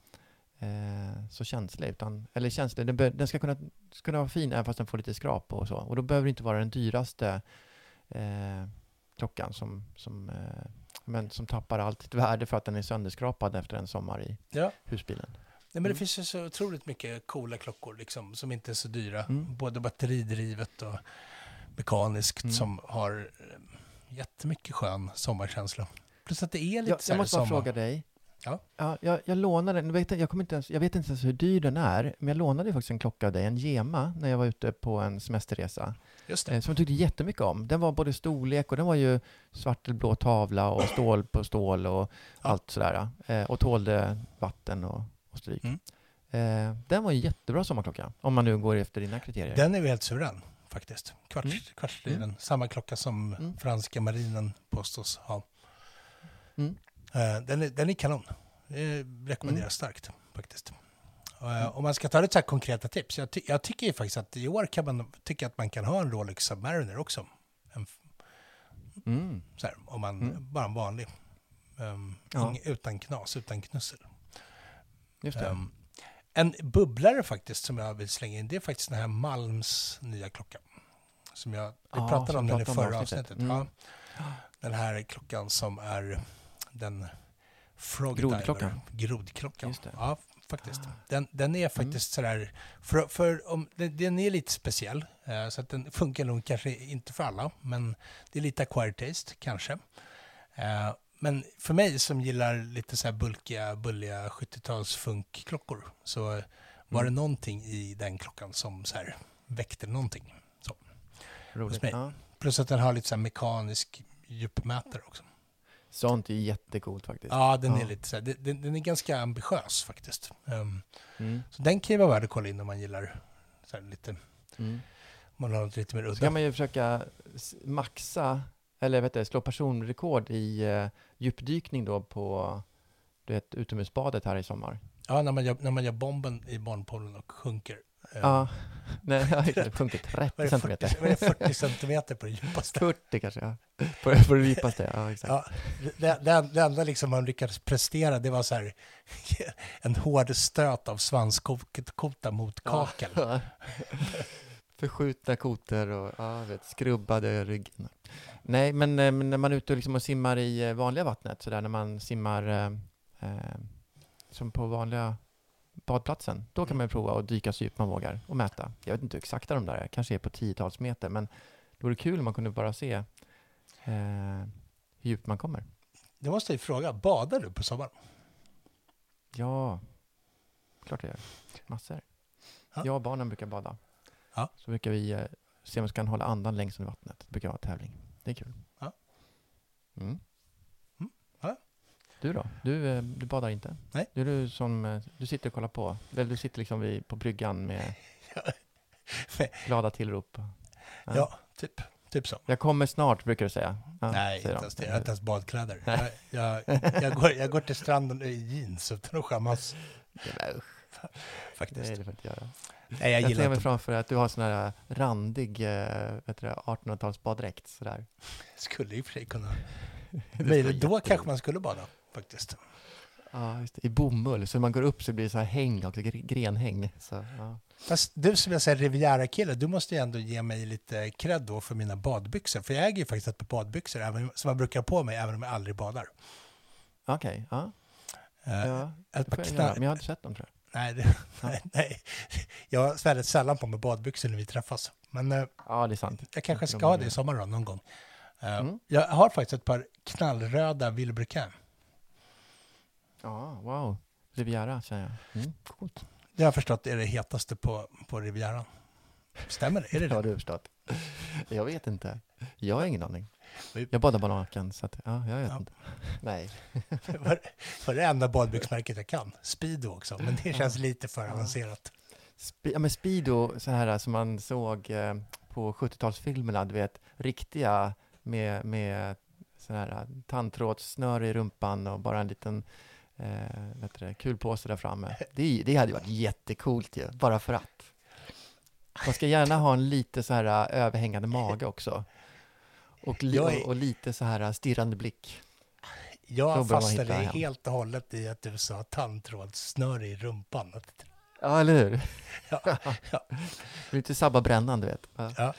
eh, så känslig, utan, eller känslig, den, be, den ska kunna, ska kunna vara fin även fast den får lite skrap och så. Och då behöver det inte vara den dyraste eh, klockan som, som, eh, men som tappar allt sitt värde för att den är sönderskrapad efter en sommar i Ja. husbilen. Nej, men det Mm. finns ju så otroligt mycket coola klockor liksom, som inte är så dyra. Mm. Både batteridrivet och mekaniskt Mm. som har eh, jättemycket skön sommarkänsla. Plus att det är lite Jag, så jag måste bara sommar... fråga dig. Ja. Ja, jag, jag lånade, nu vet jag, jag, kommer inte ens, jag vet inte ens hur dyr den är, men jag lånade faktiskt en klocka av dig, en Gema, när jag var ute på en semesterresa. Just det. Eh, som jag tyckte jättemycket om. Den var både storlek och den var ju svartelblå tavla och stål på stål och Ja. allt sådär. Eh, och tålde vatten och, och stryk. Mm. Eh, den var ju jättebra sommarklocka, om man nu går efter dina kriterier. Den är ju helt suverän faktiskt. Kvarts, Mm. Kvartsliven. Samma klocka som Mm. franska marinen påstås ha. Mm. Eh, Den är, den är kanon. Det rekommenderas Mm. starkt faktiskt. Eh, Om man ska ta lite så här konkreta tips. Jag, ty jag tycker ju faktiskt att i år kan man tycka att man kan ha en Rolex Submariner också. En, Mm. så här, om man, Mm. bara en vanlig. Um, Ja. utan knas, utan knussel. Just det. Ehm, en bubblare faktiskt som jag vill slänga in, det är faktiskt den här Malms nya klocka. Som jag, vi Ja, pratade om den i förra avsnittet. avsnittet. Mm. Ja, den här klockan som är den Frog Grodklockan. Diver, Grodklockan. Ah. Ja, faktiskt. Den, den är faktiskt sådär, för, för om, den, den är lite speciell, eh, så att den funkar nog kanske inte för alla, men det är lite acquired taste kanske. Eh, men för mig som gillar lite så här bulkiga, bulliga 70-tals funkklockor så var det Mm. någonting i den klockan som så här väckte någonting. Roligt. mig. Ja. Plus att den har lite så här mekanisk djupmätare också. Sånt är jättecoolt faktiskt. Ja, den är Ja. lite så här, den- den, är ganska ambitiös faktiskt. Ehm, Mm. så den kan ju vara värd att kolla in om man gillar så lite, Mm. man har något lite mer Så udda. kan man ju försöka maxa, eller vet du, slå personrekord i uh, djupdykning då på du vet, utomhusbadet här i sommar. Ja, när man, gör, när man gör bomben i barnpoolen och sjunker. Ehm, Ja, nej, det sjunker Vad är 30 det, centimeter. 40, vad är det, 40 centimeter på det djupaste? 40 kanske, ja. På, på det djupaste, ja exakt. Ja, det, det, det enda liksom man lyckades prestera det var så här, en hård stöt av svanskota mot kakel. Ja. Förskjutna koter och ja, jag vet, skrubbade ryggen. Nej, men, eh, men när man är ute och, liksom och simmar i eh, vanliga vattnet, så där när man simmar eh, eh, som på vanliga badplatsen, då kan Mm. man prova att dyka så djupt man vågar och mäta. Jag vet inte hur exakta de där är, kanske är på tiotals meter, men det vore kul om man kunde bara se eh, hur djupt man kommer. Det måste jag ju fråga, badar du på sommaren? Ja, klart jag gör. Massor. Ja. Jag och barnen brukar bada. Ja. Så brukar vi eh, se om vi kan hålla andan längst under vattnet. Det brukar vara tävling. Det är kul. Ja. Mm. Mm. Ja. Du då? Du, eh, du badar inte? Nej. Du, är du, som, eh, du sitter och kollar på? Eller du sitter liksom vid, på bryggan med glada tillrop? Ja, typ, typ så. Jag kommer snart, brukar du säga. Ja, Nej, inte ens det. Jag har inte ens badkläder. Jag, jag, jag, går, jag går till stranden i jeans utan att skämmas, usch, faktiskt. Det får du inte göra. Nej, jag Jag, gillar ser mig framför att du har sån här randig eh, det, 1800-talsbaddräkt. Sådär. Skulle i och för sig kunna... Men då kanske man skulle bada, faktiskt. Ja, just det. I bomull, så när man går upp så blir det så här häng också, gre- grenhäng. Så, ja. Fast du som jag säger Riviera-kille, du måste ju ändå ge mig lite cred då för mina badbyxor. För jag äger ju faktiskt ett par badbyxor även, som jag brukar ha på mig även om jag aldrig badar. Okej, ja. Eh, ja. ett par jag knä- göra, men jag har inte sett dem tror jag. Nej, det, nej, nej. Jag har väldigt sällan på mig badbyxor när vi träffas. Men eh, Ja, det är sant. jag kanske ska ha det i sommar då, någon gång. Eh, Mm. Jag har faktiskt ett par knallröda Villebrequin. Ja, wow. Riviera känner jag. Mm, coolt. Det har jag förstått är det hetaste på, på Rivieran. Stämmer det? Är det Det har det? du förstått. Jag vet inte. Jag har ingen aning. Jag badar bara naken, så att, ja, jag vet Ja. inte. Nej. Var, var det enda badbyxmärket jag kan. Speedo också, men det känns lite för avancerat. Spe- ja, men Speedo, så här som man såg eh, på 70-talsfilmerna, du vet, riktiga med, med så här tandtrådssnöre i rumpan och bara en liten eh, vet det, kulpåse där framme. Det, det hade varit jättecoolt ju, bara för att. Man ska gärna ha en lite så här eh, överhängande mage också. Och, li- är- och, lite så här eh, stirrande blick. Jag fastnade helt och hållet i att du sa tandtrådssnöre i rumpan. Ja, eller hur? Ja, ja. Lite sabba brännan, du vet. Ja. Ja.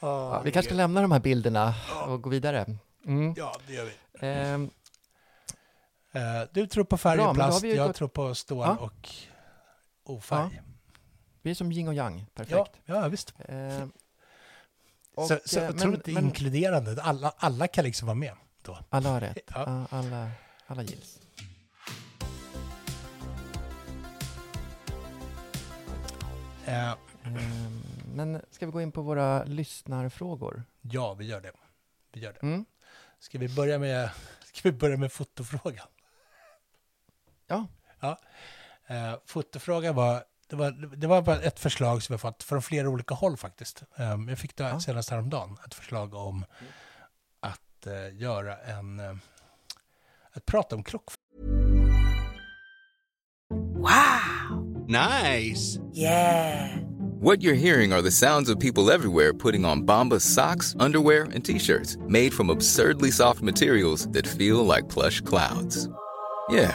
Ja, vi kanske ska lämna de här bilderna och gå vidare. Mm. Ja, det gör vi. Ehm, Eh, Du tror på färg och plast, jag gått- tror på stål och ofärg. Vi är som yin och yang, Ja, perfekt. ja, visst. Ehm, och, så så eh, otroligt men, men inkluderande. Alla, alla kan liksom vara med då. alla har rätt. Ja. Ja, Alla, alla gills. Eh, Ehm, men ska vi gå in på våra lyssnarfrågor? ja, vi gör det. Vi gör det. Mm. Ska vi börja med, ska vi börja med fotofrågan? Ja. ja. Eh, fotofrågan var det, var, det var bara ett förslag som vi har fått från flera olika håll faktiskt. Eh, jag fick det Ja. senast häromdagen, ett förslag om att eh, göra en... Eh, att prata om klock Nice. Yeah. What you're hearing are the sounds of people everywhere putting on Bombas socks, underwear, and t-shirts made from absurdly soft materials that feel like plush clouds. Yeah,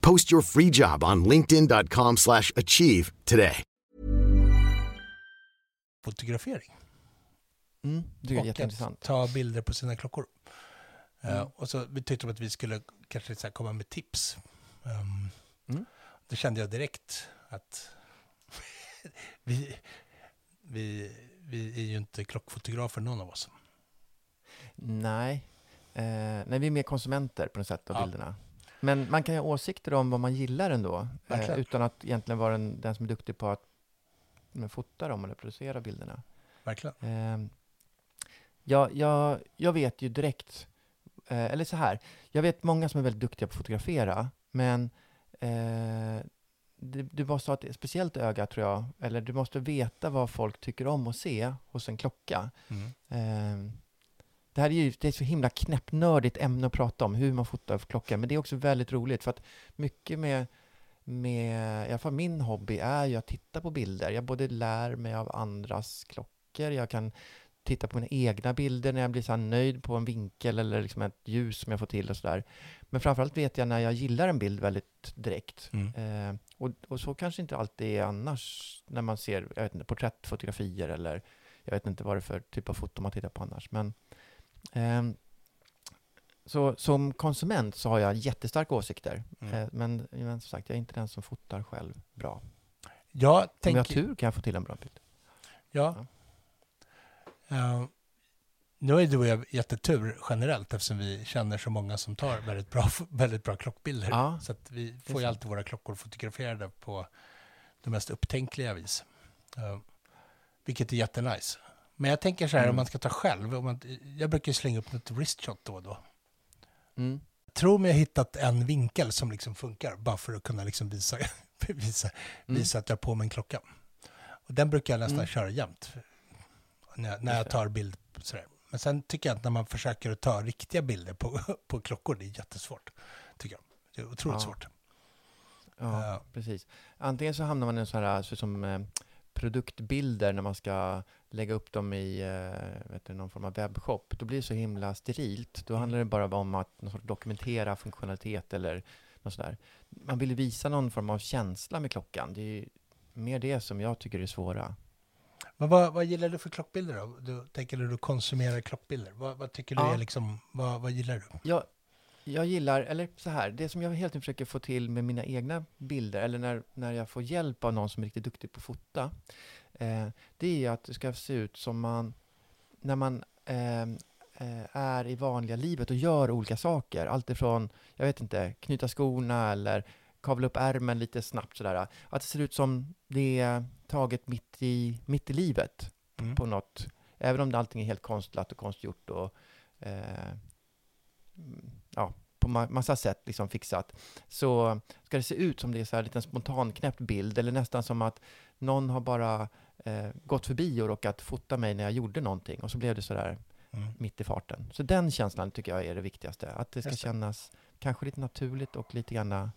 Post your free job on linkedin.com/achieve slash achieve today. fotografering. Mm, det är och jätteintressant. att ta bilder på sina klockor. Eh, Mm. och så vi tyckte att vi skulle kanske så här komma med tips. Um, Mm. Då kände jag direkt att vi, vi, vi är ju inte klockfotografer någon av oss. Nej. Eh, nej, vi är mer konsumenter på något sätt av Ja. bilderna. Men man kan ju ha åsikter om vad man gillar ändå, eh, utan att egentligen vara den, den som är duktig på att men, fota dem eller producera bilderna. Verkligen. Eh, jag, jag, jag vet ju direkt, eh, eller så här, jag vet många som är väldigt duktiga på att fotografera, men eh, du, du måste ha ett speciellt öga tror jag, eller du måste veta vad folk tycker om att se hos en klocka. Mm. Det här är ju det är så himla knäppnördigt ämne att prata om, hur man fotar för klockor, men det är också väldigt roligt för att mycket med, med i alla fall min hobby är ju att titta på bilder. Jag både lär mig av andras klockor, jag kan titta på mina egna bilder när jag blir så nöjd på en vinkel eller liksom ett ljus som jag får till och sådär. Men framförallt vet jag när jag gillar en bild väldigt direkt. Mm. Eh, och, och så kanske inte alltid är annars när man ser jag vet inte, porträttfotografier eller jag vet inte vad det är för typ av foto man tittar på annars. Men, så som konsument så har jag jättestarka åsikter. Mm. Eh, men, men som sagt, jag är inte den som fotar själv bra. Jag Om jag har tur kan jag få till en bra bild. Ja. Eh, nu har ju du och jag jättetur generellt eftersom vi känner så många som tar väldigt bra, väldigt bra klockbilder. Ja, Så att vi får ju alltid våra klockor fotograferade på de mest upptänkliga vis. Eh, vilket är jättenice. Men jag tänker så här, Mm. om man ska ta själv, om man, jag brukar slänga upp något wristshot då och då. Mm. Jag tror mig jag hittat en vinkel som liksom funkar, bara för att kunna liksom visa, visa, Mm. visa att jag har på mig en klocka. Och den brukar jag nästan Mm. köra jämt. när, när jag tar bild. Sådär. Men sen tycker jag att när man försöker att ta riktiga bilder på, på klockor, det är jättesvårt. Tycker jag. Det är otroligt Ja. svårt. Ja, Ja. precis. Antingen så hamnar man i en sån här, så som eh, produktbilder när man ska lägga upp dem i eh, vet du, någon form av webbshop. Då blir det så himla sterilt. Då handlar det bara om att dokumentera funktionalitet eller något sådär. Man vill visa någon form av känsla med klockan. Det är mer det som jag tycker är svåra. Men vad, vad gillar du för klockbilder då? Du tänker du konsumerar klockbilder. Vad, vad tycker du Ja. är liksom, vad, vad gillar du? Jag, jag gillar, eller så här, det som jag helt enkelt försöker få till med mina egna bilder, eller när, när jag får hjälp av någon som är riktigt duktig på att fota, eh, det är att det ska se ut som man, när man eh, eh, är i vanliga livet och gör olika saker. Allt ifrån, jag vet inte, knyta skorna eller kavla upp ärmen lite snabbt sådär. Att det ser ut som det är taget mitt i, mitt i livet Mm. på något, även om det allting är helt konstlat och konstgjort och eh, mm, ja, på ma- massa sätt liksom fixat, så ska det se ut som det är så här en liten spontanknäppt bild, eller nästan som att någon har bara eh, gått förbi och råkat fota mig när jag gjorde någonting, och så blev det så där Mm. mitt i farten. Så den känslan tycker jag är det viktigaste, att det ska Just kännas kanske lite naturligt och lite grann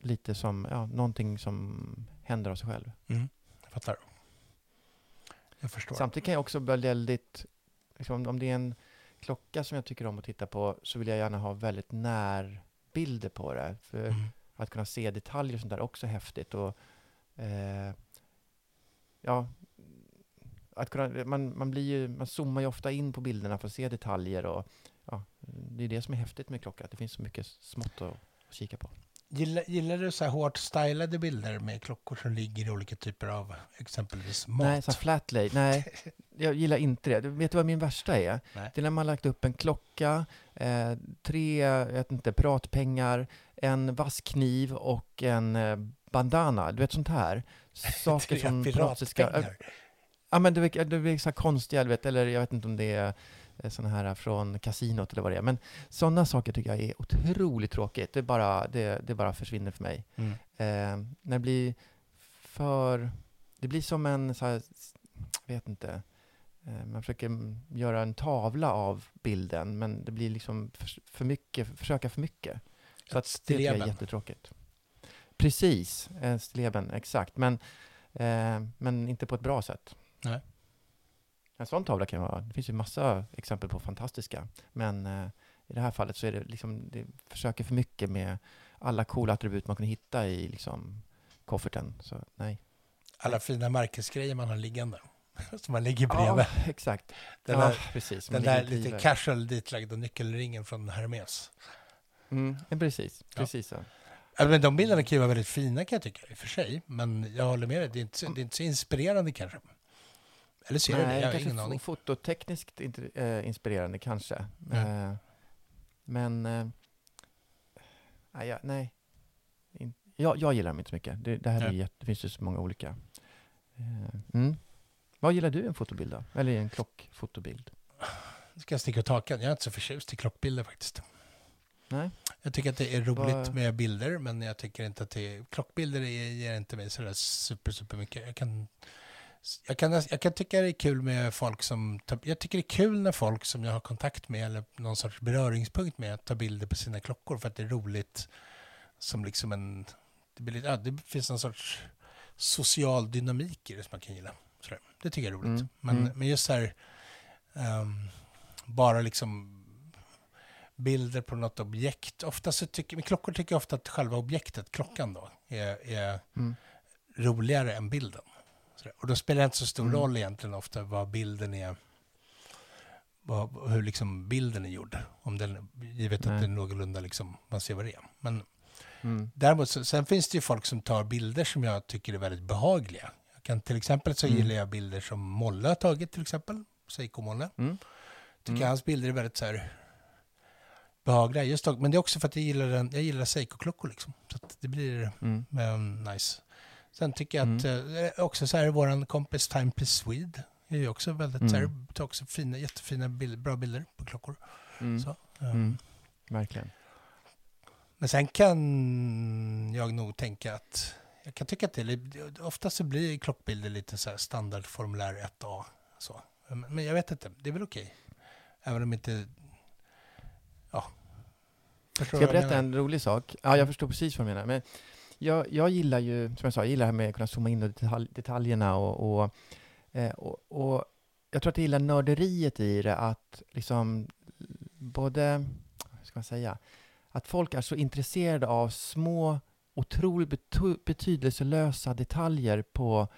lite som, ja, någonting som händer av sig själv. Mm. Jag fattar. Jag förstår. Samtidigt kan jag också bli väldigt, liksom, om det är en klocka som jag tycker om att titta på, så vill jag gärna ha väldigt närbilder på det. För Mm. att kunna se detaljer och sånt där är också häftigt. Och, eh, ja, att kunna, man, man, blir ju, man zoomar ju ofta in på bilderna för att se detaljer. Och, ja, det är det som är häftigt med klocka, att det finns så mycket smått att, att kika på. Gillar, gillar du så här hårt stylade bilder med klockor som ligger i olika typer av exempelvis mat? Nej, så flat lay. Nej, jag gillar inte det. Du Vet du vad min värsta är? Nej. Det är när man har lagt upp en klocka, eh, tre, jag vet inte, piratpengar, en vass kniv och en eh, bandana. Du vet sånt här. Saker som piratpengar. Ja, men det, det blir så konstiga, du vet, eller jag vet inte om det är eh, såna här från kasinot eller vad det är. Men sådana saker tycker jag är otroligt tråkigt. Det bara, det, det bara försvinner för mig. Mm. Eh, när det blir för... Det blir som en så här, jag vet inte, man försöker göra en tavla av bilden, men det blir liksom för, mycket, försöka för mycket. Så att det tycker jag är stilleben. jättetråkigt. Precis, eh, stilleben, exakt. Men, eh, men inte på ett bra sätt. Nej. En sån tavla kan vara, det finns ju massa exempel på fantastiska, men eh, i det här fallet så är det liksom, det försöker för mycket med alla coola attribut man kan hitta i liksom kofferten. Så nej. Alla fina märkesgrejer man har liggande. Som man ligger bredvid. Ja, exakt. Den ja, där, precis. den där lite casual ditlagda nyckelringen från Hermes. Mm, precis, Ja. precis så. Men de bilderna kan ju vara väldigt fina kan jag tycka i och för sig. Men jag håller med dig, det är inte, så- det är inte så inspirerande kanske. Eller ser du det? Nej, Jag har ingen aning. fototekniskt eh, inspirerande kanske. Eh, men, eh, nej, jag, nej. Jag, jag gillar dem inte så mycket. Det, det här är Nej. jätte, det finns ju så många olika. Mm. Vad gillar du i en fotobild då? Eller i en klockfotobild? Ska jag sticka ut hakan? Jag är inte så förtjust i klockbilder faktiskt. Nej? Jag tycker att det är roligt Vad- med bilder, men jag tycker inte att det är... Klockbilder ger inte mig sådär super, super mycket. Jag kan, jag, kan, jag kan tycka det är kul med folk som... Jag tycker det är kul när folk som jag har kontakt med eller någon sorts beröringspunkt med tar bilder på sina klockor för att det är roligt som liksom en... Det, blir ja, det finns någon sorts social dynamik i det som man kan gilla. Det tycker jag är roligt. Mm, Men, mm. men just så här... ehm, bara liksom bilder på något objekt. Ofta så tycker, med klockor tycker jag ofta att själva objektet, klockan då, är, är Mm. roligare än bilden. Och då spelar det inte så stor Mm. roll egentligen ofta vad bilden är, vad, hur liksom bilden är gjord. Om den, givet Nej. att det är någorlunda liksom, man ser vad det är. Men Mm. däremot, så, sen finns det ju folk som tar bilder som jag tycker är väldigt behagliga. Jag kan, till exempel så Mm. gillar jag bilder som Molle har tagit till exempel, Seiko Molle. Mm. Tycker Mm. hans bilder är väldigt så här behagliga. Just då, men det är också för att jag gillar, den, jag gillar Seiko-klockor liksom. Så det blir Mm. um, nice. Sen tycker jag att eh, också så här, våran kompis Timepiece Swede är ju också väldigt så här, Mm. tar också fina, jättefina bild, bra bilder på klockor. Mm. Så, um, Mm. Verkligen. Men sen kan jag nog tänka att jag kan tycka att det är, lite- ofta så blir klockbilder lite så här standardformulär 1A. Så. Men jag vet inte, det är väl okej. Även om inte... Ja. Förstår Ska jag berätta menar? en rolig sak? Ja, jag förstår precis vad du menar. Men jag, jag gillar ju, som jag sa, jag gillar det här med att kunna zooma in på detalj, detaljerna och, och, eh, och, och jag tror att jag gillar nörderiet i det, att liksom både, vad ska man säga, att folk är så intresserade av små, otroligt betydelselösa detaljer på,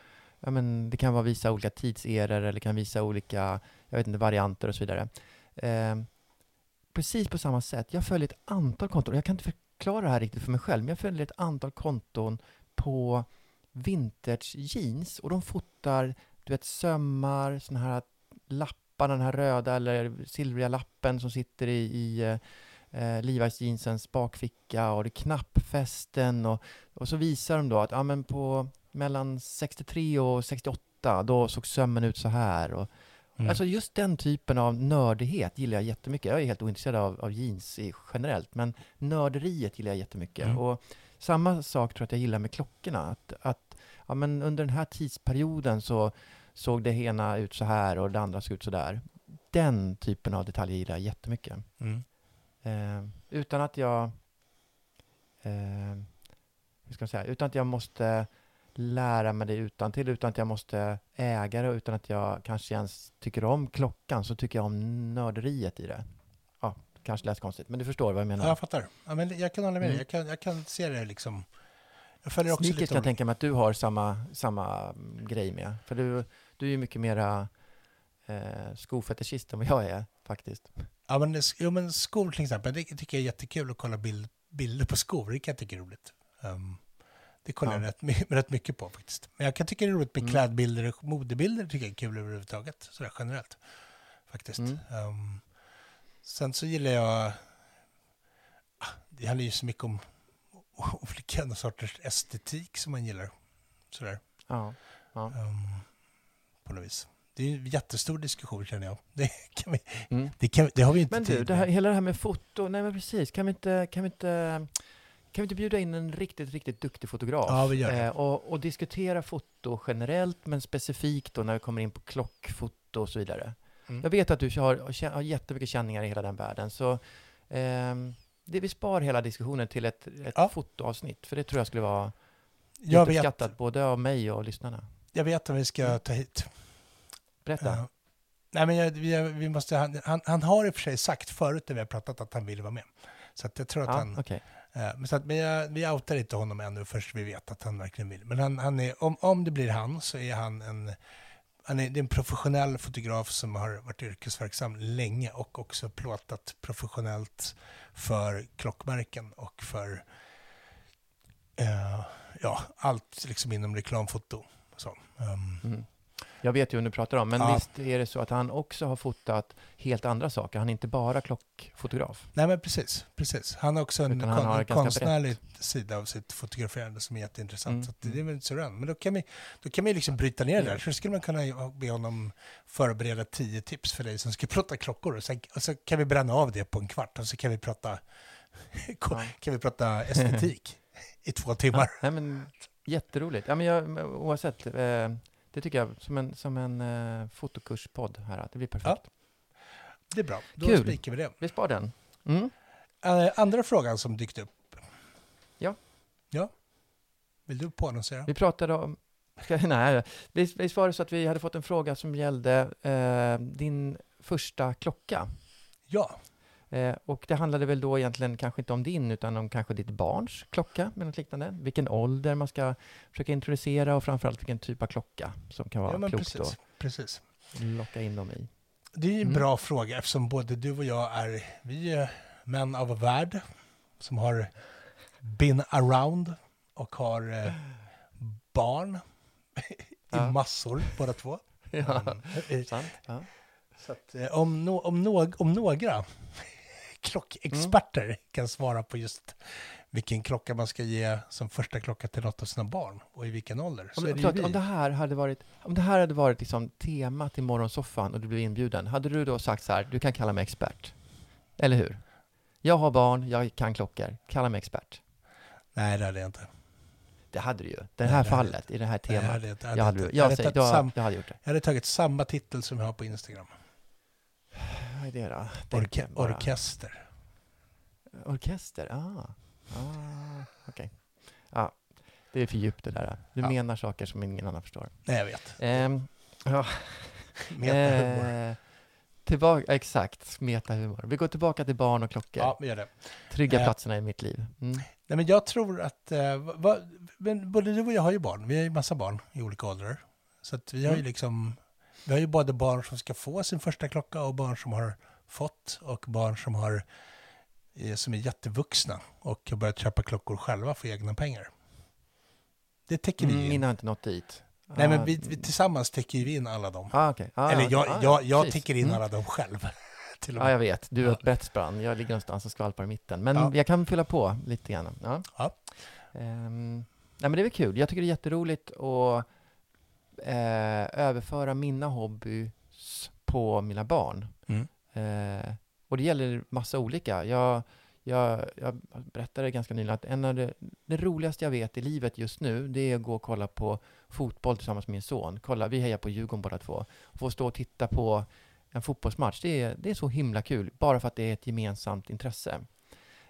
ja men det kan vara visa olika tidseror eller kan visa olika, jag vet inte, varianter och så vidare. Eh, precis på samma sätt. Jag följer ett antal konton. Jag kan inte förklara det här riktigt för mig själv, men jag följer ett antal konton på vintage jeans och de fotar, du vet, sömmar, såna här lappar, den här röda eller silvriga lappen som sitter i, i eh, eh, Levi's jeansens bakficka och det knappfästen och, och så visar de då att ja, men på mellan 63 och 68 då såg sömmen ut så här och Mm. Alltså just den typen av nördighet gillar jag jättemycket. Jag är helt ointresserad av, av jeans i, generellt, men nörderiet gillar jag jättemycket. Mm. Och samma sak tror jag att jag gillar med klockorna. Att, att ja, men under den här tidsperioden så såg det ena ut så här och det andra såg ut så där. Den typen av detaljer gillar jag jättemycket. Mm. Eh, utan att jag... Eh, hur ska man säga? Utan att jag måste lära mig det utan till utan att jag måste äga det, utan att jag kanske ens tycker om klockan, så tycker jag om nörderiet i det. Ja, kanske lät konstigt, men du förstår vad jag menar. Ja, jag fattar. Ja, men jag kan hålla med dig. Mm. Jag, kan, jag kan se det liksom. Jag följer också Sneakers lite kan jag tänka mig att du har samma, samma mm, grej med. För du, du är ju mycket mera eh, skofetischist än vad jag är, faktiskt. Ja, men, jo, men skor till exempel, det tycker jag är jättekul att kolla bild, bilder på skor. Det kan jag tycka är roligt. Um, det kollar jag Ja. rätt, my- rätt mycket på faktiskt. Men jag kan tycka det är roligt med Mm. klädbilder och modebilder. tycker jag är kul överhuvudtaget. Sådär generellt. Faktiskt. Mm. Um, sen så gillar jag... Ah, Det handlar ju så mycket om olika sorters estetik som man gillar. Sådär. Ja. ja. Um, på något vis. Det är en jättestor diskussion känner jag. Det, kan vi, Mm. det, kan, det har vi inte Men du, det här, med. hela det här med foto, nej men precis, kan vi inte, kan vi inte, kan vi inte bjuda in en riktigt, riktigt duktig fotograf? Ja, vi gör det. Eh, och, och diskutera foto generellt, men specifikt då när vi kommer in på klockfoto och så vidare. Mm. Jag vet att du har, har jättemycket känningar i hela den världen, så ehm, det vi spar hela diskussionen till ett, ett Ja. fotoavsnitt, för det tror jag skulle vara Jag vet, jätteuppskattat, både av mig och lyssnarna. jag vet att vi ska Mm. ta hit. Berätta. Ja. nej, men jag, vi, vi måste, han, han, han har i och för sig sagt förut när vi har pratat att han vill vara med. Så att jag tror att Ja, han... okej. eh, men så att, men jag, vi outar inte honom ännu först vi vet att han verkligen vill. Men han, han är, om, om det blir han så är han en... Han är, det är en professionell fotograf som har varit yrkesverksam länge och också plåtat professionellt för klockmärken och för eh, ja, allt liksom inom reklamfoto. Så, ehm, Mm. Jag vet ju vad du pratar om, men Ja. visst är det så att han också har fotat helt andra saker? Han är inte bara klockfotograf? Nej men precis, precis. Han har också en, han har en konstnärlig sida av sitt fotograferande som är jätteintressant. Mm, Så det är mm. väl inte så rön. Men då kan vi, då kan vi liksom bryta ner det där. Så skulle man kunna be honom förbereda tio tips för dig som ska prata klockor. Och, sen, och så kan vi bränna av det på en kvart och så kan vi prata, Ja. kan vi prata estetik i två timmar. Nej, men jätteroligt. Ja, men jag, oavsett, eh, det tycker jag som en, som en eh, fotokurspodd här, att det blir perfekt. Det är bra, då Kul. spikar vi det. Vi spar den. Mm. Eh, andra frågan som dykt upp. Ja. Ja. Vill du påannonsera? Vi pratade om... Ska, nej, visst, var det så att vi hade fått en fråga som gällde eh, din första klocka? Ja. Eh, och det handlade väl då egentligen kanske inte om din, utan om kanske ditt barns klocka, eller något liknande. Vilken ålder man ska försöka introducera och framförallt vilken typ av klocka som kan vara ja klokt precis. precis. att locka in dem i. Det är ju en Mm. bra fråga eftersom både du och jag är, vi är män av värld som har been around och har eh, barn i massor båda två. Ja. Eh, sant. Ja. Så att, om, no, om, no, om några klockexperter Mm. kan svara på just vilken klocka man ska ge som första klocka till något av sina barn och i vilken ålder Om, det vi. om det här hade varit, om det här hade varit liksom temat i morgonsoffan och du blev inbjuden, hade du då sagt så här, du kan kalla mig expert? Eller hur? Jag har barn, jag kan klockor, kalla mig expert. Nej, det hade jag inte. Det hade du ju. Det här det hade fallet, i det här Nej, jag temat. hade, jag hade, Jag hade, inte- jag, jag hade säger, tagit jag, sam- jag hade gjort det. jag hade tagit samma titel som jag har på Instagram. Vad är det då? Orke bara. orkester. Orkester? Ah, ah okej. Ja, det är för djupt det där. Du Ja. menar saker som ingen annan förstår. Nej, jag vet. Ehm, ja. Metahumor. Eh, tillbaka, exakt, metahumor. Vi går tillbaka till barn och klockor. Ja, vi gör det. Trygga Eh. platserna i mitt liv. Mm. Nej, men jag tror att... Eh, va, men både du och jag har ju barn. Vi har ju massa barn i olika åldrar. Så att vi har ju Mm. liksom... Vi har ju både barn som ska få sin första klocka och barn som har fått och barn som har eh, som är jättevuxna och har börjat köpa klockor själva för egna pengar. Det täcker vi Mm, in. Mina har inte nått dit. Nej, men Ah, vi, vi tillsammans täcker ju vi in alla dem. Ah, okay. ah, Eller jag, ah, jag, jag täcker in Mm. alla dem själv. Ja, med. jag vet. Du är ett spann. Jag ligger någonstans och skvalpar i mitten. Men Ja. jag kan fylla på lite grann. Ja. Ja. Ehm, nej, men det är väl kul. Jag tycker det är jätteroligt att eh, överföra mina hobbys på mina barn. Mm. Eh, och det gäller massa olika. Jag, jag, jag berättade ganska nyligen att en av det, det roligaste jag vet i livet just nu, det är att gå och kolla på fotboll tillsammans med min son. Kolla, vi hejar på Djurgården båda två. Få stå och titta på en fotbollsmatch, det är, det är så himla kul, bara för att det är ett gemensamt intresse.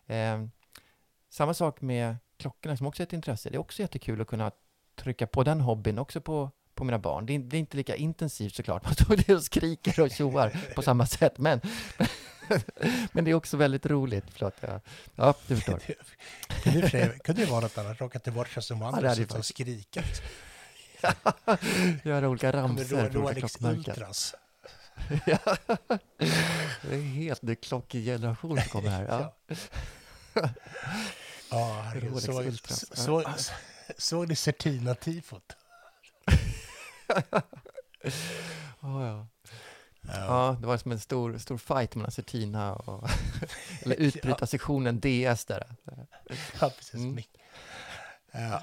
Eh, samma sak med klockorna som också är ett intresse. Det är också jättekul att kunna trycka på den hobbyn också på, på mina barn. Det är, det inte lika intensivt såklart, man står där och skriker och tjoar på samma sätt, men, men det är också väldigt roligt. Förlåt, jag, ja, du förstår. Kunde sig- kunde det vara något annat, råka till borta som Ja, andra det ju sitta och skrika. Göra olika ramsor Rolex. Ultras. Ja. Det är helt ny klockgeneration som kommer här. Ja. Ja, Ultras. såg, såg ni Certina-tifot? Oh, ja. Ja, det var som en stor, stor fight mellan Certina och eller utbrytarsektionen DS där. Ja, precis. Mm. Ja,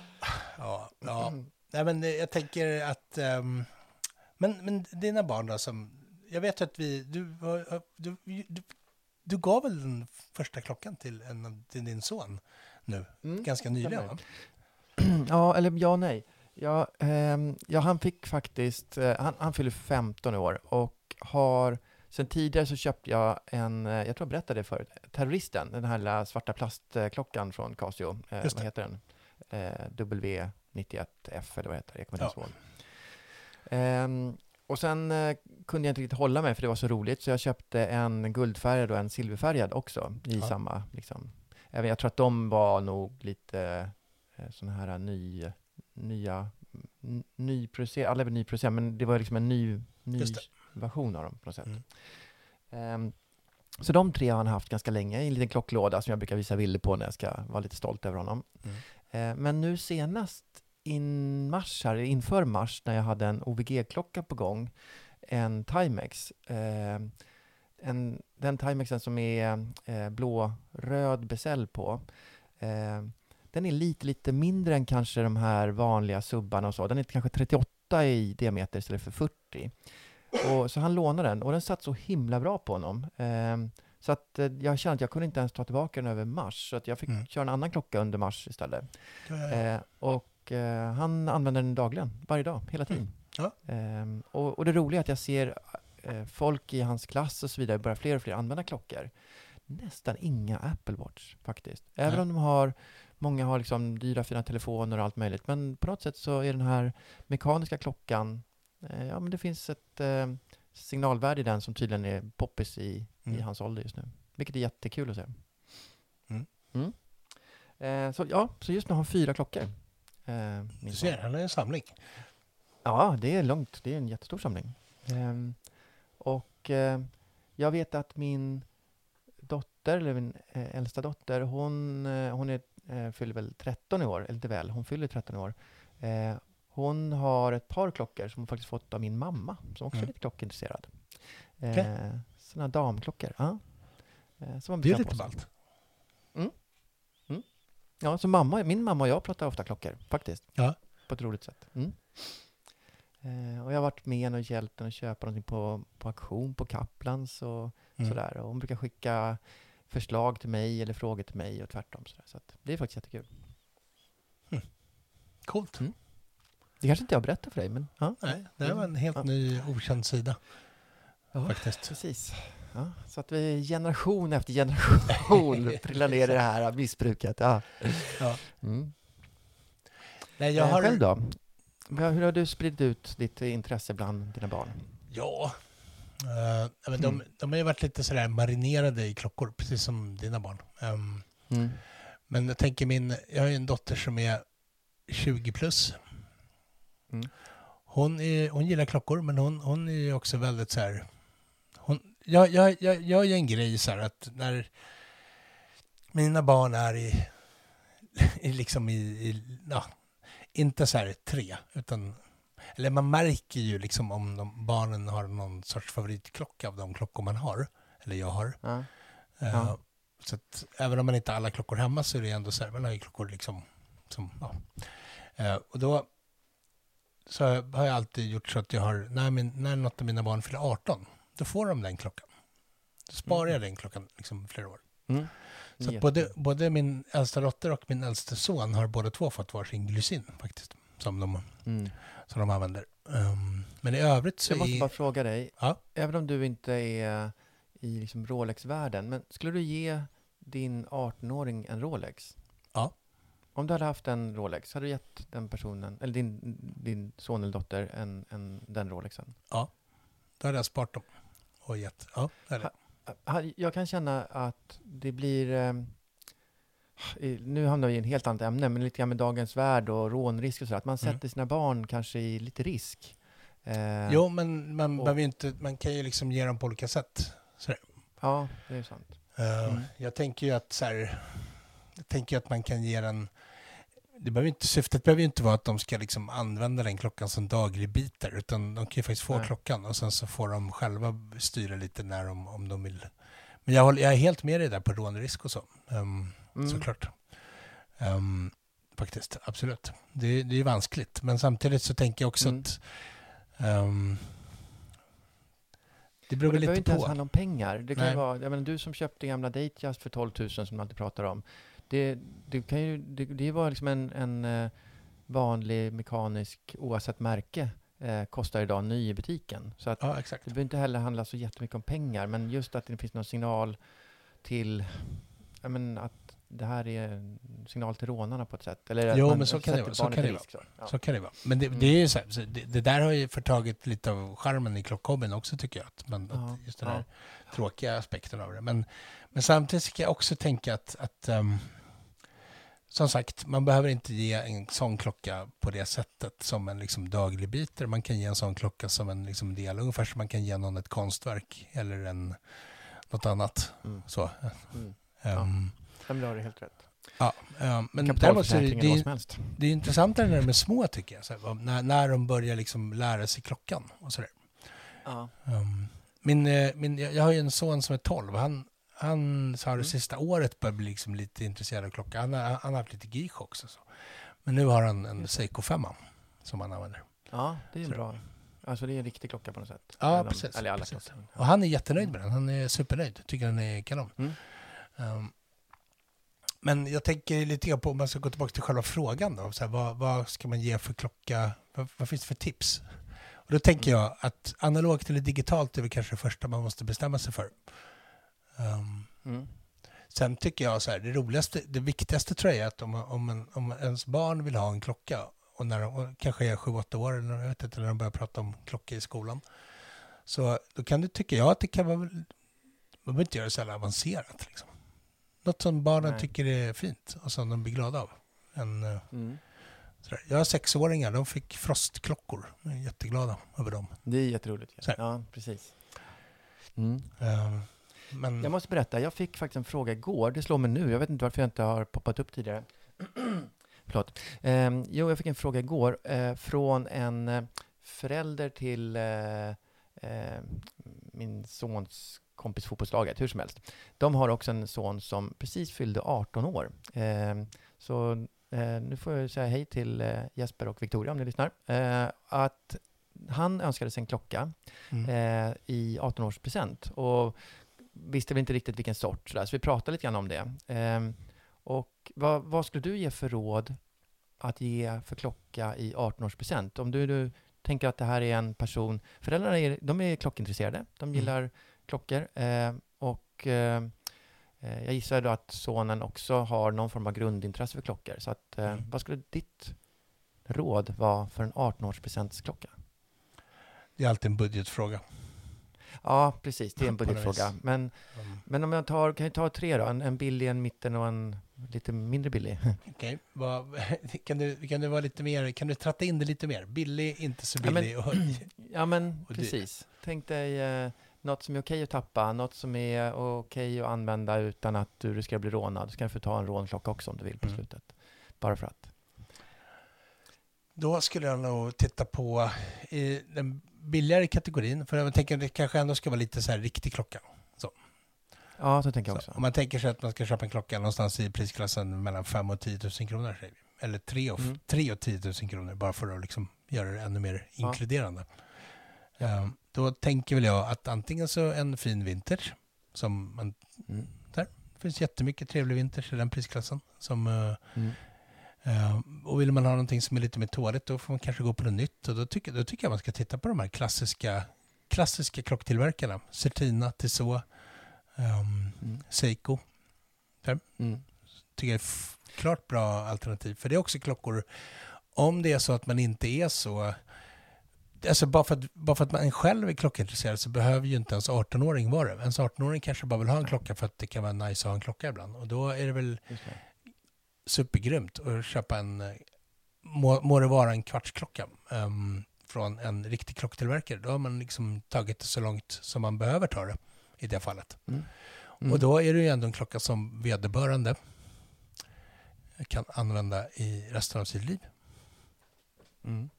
ja, ja. Nej, men jag tänker att... ehm, men, men dina barn då som... Jag vet att vi... Du, du, du, du gav väl den första klockan till, en, till din son nu? Mm, Ganska nyligen, va? Ja, eller ja nej. Ja, ehm, ja, han fick faktiskt, eh, han, han fyller 15 år och har, sen tidigare så köpte jag en, eh, jag tror jag berättade det förut, Terroristen, den här lilla svarta plastklockan från Casio, eh, vad heter den? Eh, W91F eller vad heter det, jag kommer inte ihåg. Ehm, och sen eh, kunde jag inte riktigt hålla mig för det var så roligt så jag köpte en guldfärgad och en silverfärgad också i Ja. samma, liksom. Även jag tror att de var nog lite eh, sådana här ny, nya, nyproducerade, alla är nyproducerade, men det var liksom en ny, ny version av dem på något sätt. Mm. Ehm, så de tre har han haft ganska länge i en liten klocklåda som jag brukar visa bilder på när jag ska vara lite stolt över honom. Mm. Eh, men nu senast in mars, här, inför mars, när jag hade en OVG-klocka på gång, en Timex, eh, en, den Timexen som är eh, blå-röd besäll på, eh, den är lite, lite mindre än kanske de här vanliga subbarna och så. Den är kanske 38 i diameter istället för 40. Och, så han lånade den och den satt så himla bra på honom. Eh, så att eh, jag kände att jag kunde inte ens ta tillbaka den över mars. Så att jag fick Mm. köra en annan klocka under mars istället. Ja, ja, ja. Eh, och eh, han använder den dagligen, varje dag, hela tiden. Ja. Ehm, och, och det roliga är att jag ser eh, folk i hans klass och så vidare börja fler och fler använda klockor. Nästan inga Apple Watch faktiskt. Även om de har, många har liksom dyra fina telefoner och allt möjligt. Men på något sätt så är den här mekaniska klockan, eh, ja men det finns ett eh, signalvärde i den som tydligen är poppis i, i Mm. hans ålder just nu. Vilket är jättekul att se. Mm. Mm. Eh, så ja, så just nu har han fyra klockor. Eh, Du ser, han är en samling. Ja, det är långt. Det är en jättestor samling. Ehm, och eh, jag vet att min dotter, eller min eh, äldsta dotter, hon, eh, hon är, eh, fyller väl 13 i år, eller inte väl, hon fyller 13 i år. Eh, hon har ett par klockor som hon faktiskt fått av min mamma, som också Mm. är lite klockintresserad. Eh, sådana damklockor. Ja. Eh, som man Det är lite på sig. ballt. Ja, så mamma, min mamma och jag pratar ofta klockor, faktiskt. Ja. På ett roligt sätt. Mm. Eh, och jag har varit med henne och hjälpt henne att köpa någonting på, på auktion på Kaplans och Mm. sådär. Och hon brukar skicka förslag till mig eller frågor till mig och tvärtom. Så att det är faktiskt jättekul. Coolt. Mm. Det kanske inte jag berättar för dig, men ja. Nej, det här var en helt Ja. ny okänd sida Ja, faktiskt. precis. Ja, så att vi generation efter generation trillar ner i det här missbruket. Ja. Ja. Mm. Nej, jag Eh, har... Själv då? Hur har du spridit ut ditt intresse bland dina barn? Ja, Eh, men de, Mm. de har ju varit lite sådär marinerade i klockor, precis som dina barn. Ehm, Mm. men jag tänker min, jag har ju en dotter som är 20 plus. Mm. Hon, är, hon gillar klockor, men hon, hon är ju också väldigt så här... Hon, jag, jag, jag gör ju en grej så här att när mina barn är i, i liksom i, i ja, inte så här tre, utan eller man märker ju liksom om de, barnen har någon sorts favoritklocka av de klockor man har, eller jag har. Ja. Eh, Ja. Så att även om man inte har alla klockor hemma så är det ändå så här, man har ju klockor liksom som, ja. Eh, och då så har jag alltid gjort så att jag har, när, min, när något av mina barn fyller 18, då får de den klockan. Då sparar jag den klockan liksom flera år. Mm. Så både, både min äldsta dotter och min äldste son har båda två fått varsin glycin faktiskt, som de, Mm. som de använder. Ehm, men i övrigt så Jag måste är... bara fråga dig, Ja. även om du inte är i liksom Rolex-världen, men skulle du ge din 18-åring en Rolex? Ja. Om du hade haft en Rolex, hade du gett den personen, eller din, din son eller dotter, en, en, den Rolexen? Då hade jag sparat dem och gett. Ja, det hade jag. Jag kan känna att det blir... Nu hamnar vi i en helt annat ämne, men lite grann med dagens värld och rånrisk och så, att man Mm. sätter sina barn kanske i lite risk. Eh, Jo, men man, och- inte, man kan ju liksom ge dem på olika sätt. Sådär. Ja, det är sant. Mm. Jag tänker ju att så här, jag tänker ju att man kan ge den det behöver inte, syftet behöver ju inte vara att de ska liksom använda den klockan som dagligbitar, utan de kan ju faktiskt få Nej. klockan och sen så får de själva styra lite när de, om de vill. Men jag, håller, jag är helt med dig där på rånrisk och så, um, Mm. såklart. Um, faktiskt, absolut. Det, det är vanskligt, men samtidigt så tänker jag också Mm. att um, det beror Och det väl behöver lite inte ens på. handla om pengar. Det kan Nej. vara, jag menar, du som köpte gamla Datejust för 12 000 som du alltid pratar om. Det, det, kan ju, det, det var liksom en, en eh, vanlig mekanisk, oavsett märke, eh, kostar idag ny i butiken. Så att Ja, det behöver inte heller handla så jättemycket om pengar, men just att det finns någon signal till, menar, att det här är en signal till rånarna på ett sätt. Eller Jo, man men så kan det vara, så kan det risk, så. Ja. Så kan det vara. Men det, Mm. det är ju så, här, så det, det där har ju förtagit lite av charmen i klockhobbyn också tycker jag. Att man, Ja, att just den ja. här tråkiga aspekten av det. Men, men samtidigt så kan jag också tänka att, att ehm, som sagt, man behöver inte ge en sån klocka på det sättet som en liksom daglig biter. Man kan ge en sån klocka som en liksom del, ungefär som man kan ge någon ett konstverk eller en, något annat. Mm. Så. Mm. Ehm, Ja, men du har helt rätt. ja, men däremot så är det, det, det är intressantare när de är små tycker jag. Så här, när, när de börjar liksom lära sig klockan och sådär. Ja. Um, min, eh, min, jag har ju en son som är 12. Han, han har det Mm. sista året börjat bli liksom lite intresserad av klockan. Han, har- han har haft lite geek också. Så. Men nu har han en Seiko 5 som han använder. ja, det är Så- bra. Alltså det är en riktig klocka på något sätt. Ja, Eller- precis, Eller alla precis. klockor. Och han är jättenöjd med den. Han är supernöjd. Tycker den är kanon. Mm. Um, men jag tänker lite grann på, om man ska gå tillbaka till själva frågan då. Så här, vad, vad ska man ge för klocka? Vad, vad finns det för tips? Och då tänker Mm. jag att analogt eller digitalt är väl kanske det första man måste bestämma sig för. Um, Mm. sen tycker jag så här, det roligaste, det viktigaste tror jag är att om, om, en, om ens barn vill ha en klocka och när de och kanske är sju, åtta år eller jag vet inte, när de börjar prata om klockor i skolan. Så då kan du, tycker jag att det kan vara, man behöver inte göra det så jävla avancerat liksom. Något som barnen Nej. tycker är fint och som de blir glada av. En, eh, Mm. Jag har sexåringar, de fick frostklockor. Jag är jätteglada över dem. Det är jätteroligt. Ja, ja precis. Mm. Eh, Men, Jag måste berätta, jag fick faktiskt en fråga igår. Det slår mig nu. Jag vet inte varför jag inte har poppat upp tidigare. Förlåt. Um, jo, jag fick en fråga igår eh, från en eh, förälder till eh, eh, min sons kompis fotbollslaget, hur som helst. De har också en son som precis fyllde 18 år. Eh, så eh, nu får jag säga hej till eh, Jesper och Victoria om ni lyssnar. Eh, att han önskade sig en klocka mm. eh, i 18-årspresent och visste väl inte riktigt vilken sort. Sådär. Så vi pratade lite grann om det. Ehm, och vad, vad skulle du ge för råd att ge för klocka i 18-årspresent? Om du, du tänker att det här är en person, föräldrarna är, de är klockintresserade, de Mm. Klockor eh, och eh, eh, jag gissar då att sonen också har någon form av grundintresse för klockor. Så att, Mm. vad skulle ditt råd vara för en 18-årspresentsklocka? Det är alltid en budgetfråga. Ja, precis. Det är en budgetfråga. Men, Mm. men om jag tar, kan jag ta tre då? En, en billig, en mitten och en lite mindre billig. Okej, vad- kan, du, kan du vara lite mer, kan du tratta in det lite mer? Billig, inte så Ja, men- billig. och, Ja, men Och precis. Tänk dig eh, något som är okej att tappa, något som är okej att använda utan att du riskerar att bli rånad. Så kan du få ta en rånklocka också om du vill på Mm. slutet. Bara för att. Då skulle jag nog titta på i den billigare kategorin, för jag tänker att det kanske ändå ska vara lite så här riktig klocka. Ja, så tänker jag Så, också. om man tänker sig att man ska köpa en klocka någonstans i prisklassen mellan 5 och 10 000 kronor, eller 3 och, Mm. 3 och 10 000 kronor, bara för att liksom göra det ännu mer Ja. inkluderande. Eh, då tänker väl jag att antingen så en fin vintage, som man, Mm. det finns jättemycket trevlig vintage i den prisklassen. Som, eh, Mm. Eh, och vill man ha någonting som är lite mer tåligt då får man kanske gå på något nytt. Och då tycker, då tycker jag man ska titta på de här klassiska, klassiska klocktillverkarna. Certina, Tissot, um, Mm. Seiko. Mm. Tycker jag är klart bra alternativ. För det är också klockor, om det är så att man inte är så... Alltså bara för, att, bara för att man själv är klockintresserad så behöver ju inte ens 18-åring vara det. Ens 18-åring kanske bara vill ha en klocka för att det kan vara nice att ha en klocka ibland. Och då är det väl det. supergrymt att köpa en, må, må det vara en kvartsklocka ehm, från en riktig klocktillverkare. Då har man liksom tagit det så långt som man behöver ta det i det fallet. Mm. Mm. Och då är det ju ändå en klocka som vederbörande kan använda i resten av sitt liv. Mm.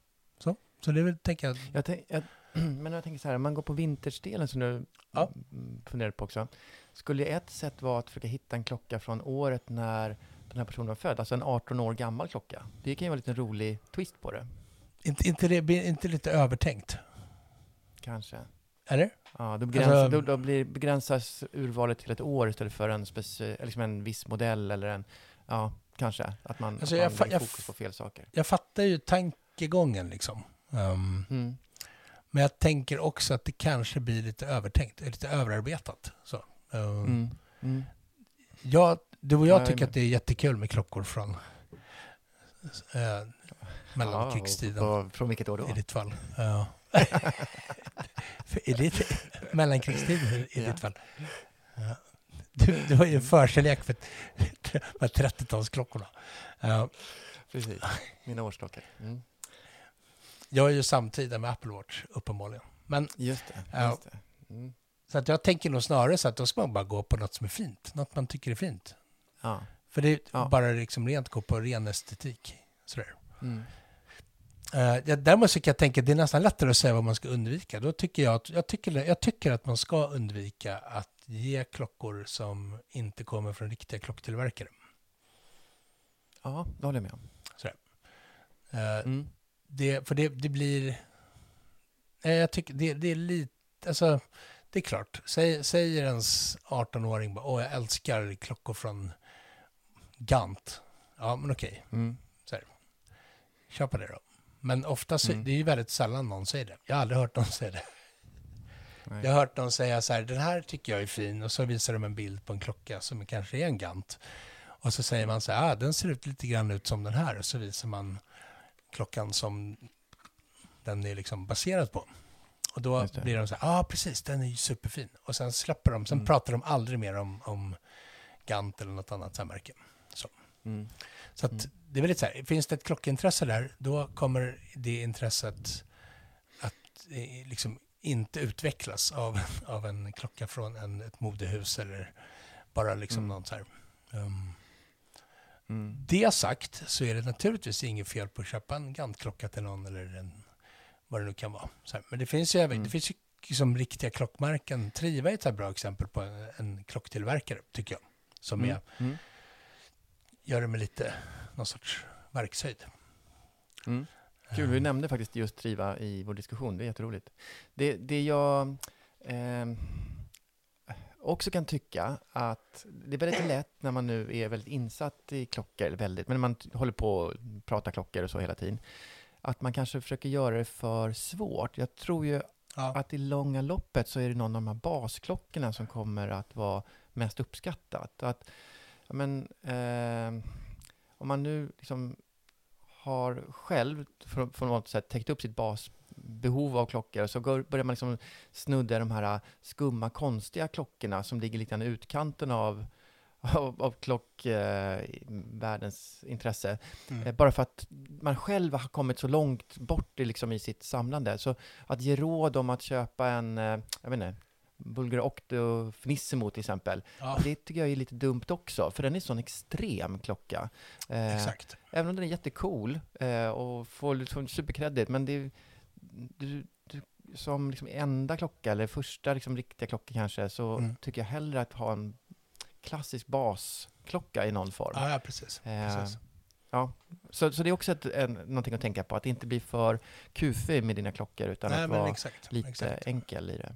Så det är väl, tänker jag, Jag tänk, jag, men jag tänker så här, om man går på vintersdelen som du Ja. funderar på också. Skulle ett sätt vara att försöka hitta en klocka från året när den här personen var född, alltså en 18 år gammal klocka? Det kan ju vara en liten rolig twist på det, inte, inte, det, inte lite övertänkt? kanske. Eller? Ja, då, begränsas, Alltså- då, då blir, begränsas urvalet till ett år istället för en, speci, liksom en viss modell eller en, ja, kanske. Att man, Alltså, att jag man fa- lägger jag fokus på fel saker. Jag fattar ju tankegången liksom. Ehm, Mm. men jag tänker också att det kanske blir lite övertänkt, lite överarbetat. Så. Ehm, Mm. Mm. Jag, du och Ja, jag tycker att det är jättekul med klockor från eh, mellankrigstiden. Ja, från vilket år då? I ditt fall. Ja. För I ditt, mellankrigstiden i, ditt fall. Ja. Du, du har ju en förkärlek för här 30-talsklockorna. Ja. Precis, mina årsklockor. Mm. Jag är ju samtida med Apple Watch, uppenbarligen. Men, Just det. Just det. Mm. så att jag tänker nog snarare så att då ska man bara gå på något som är fint. Något man tycker är fint. Ja. För det är Ja. bara liksom rent gå på ren estetik. Sådär. Mm. Uh, däremot så kan jag tänka att det är nästan lättare att säga vad man ska undvika. Då tycker jag, att, jag, tycker, jag tycker att man ska undvika att ge klockor som inte kommer från riktiga klocktillverkare. Ja, det håller jag med om. Uh, Mm. Det, för det, det blir... Nej, jag tycker det, det är lite... Alltså, det är klart. Säg, säger ens 18-åring bara, åh jag älskar klockor från Gant. Ja, men okej. Mm. Köpa det då. Men ofta så, Mm. det är ju väldigt sällan någon säger det. Jag har aldrig hört någon säga det. Nej. Jag har hört någon säga så här, den här tycker jag är fin och så visar de en bild på en klocka som kanske är en Gant. Och så säger man så här, ah, den ser ut lite grann ut som den här och så visar man klockan som den är liksom baserad på. Och då blir de så här, ja ah, precis, den är ju superfin. Och sen släpper de, sen Mm. pratar de aldrig mer om, om Gant eller något annat så märke. Mm. Så att Mm. det är väl lite så här, finns det ett klockintresse där, då kommer det intresset att eh, liksom inte utvecklas av, av en klocka från en, ett modehus eller bara liksom Mm. något så här. Um, Mm. det sagt så är det naturligtvis inget fel på att köpa en Gant-klocka till någon eller en, vad det nu kan vara. Här. Men det finns ju, även- Mm. det finns ju liksom riktiga klockmärken. Triva är ett här bra exempel på en, en klocktillverkare, tycker jag. Som Mm. är, Mm. gör det med lite, någon sorts verkshöjd. Mm. Kul, vi nämnde faktiskt just Triva i vår diskussion. Det är jätteroligt. Det, det jag eh, också kan tycka att det är väldigt lätt när man nu är väldigt insatt i klockor, eller väldigt, men man håller på och pratar klockor och så hela tiden, att man kanske försöker göra det för svårt. Jag tror ju Ja. att i långa loppet så är det någon av de här basklockorna som kommer att vara mest uppskattat. Att, men, eh, om man nu liksom har själv på något sätt täckt upp sitt basbehov av klockor så går, börjar man liksom snudda de här skumma, konstiga klockorna som ligger lite grann i utkanten av, av, av klockvärldens intresse. Mm. Eh, Bara för att man själv har kommit så långt bort i, liksom, i sitt samlande. Så att ge råd om att köpa en, eh, jag vet inte, Bulgari Octo Finissimo till exempel. Ja, Det tycker jag är lite dumt också, för den är en sån extrem klocka. Eh, exakt. Även om den är jättecool eh, och får liksom superkredit, men det är, du, du, som liksom enda klocka, eller första liksom riktiga klocka kanske, så Mm. tycker jag hellre att ha en klassisk basklocka i någon form. Ja, ja precis. Eh, precis. Ja, så, så det är också ett, en, någonting att tänka på, att inte bli för kufig med dina klockor, utan Nej, att vara exakt. lite exakt. enkel i det.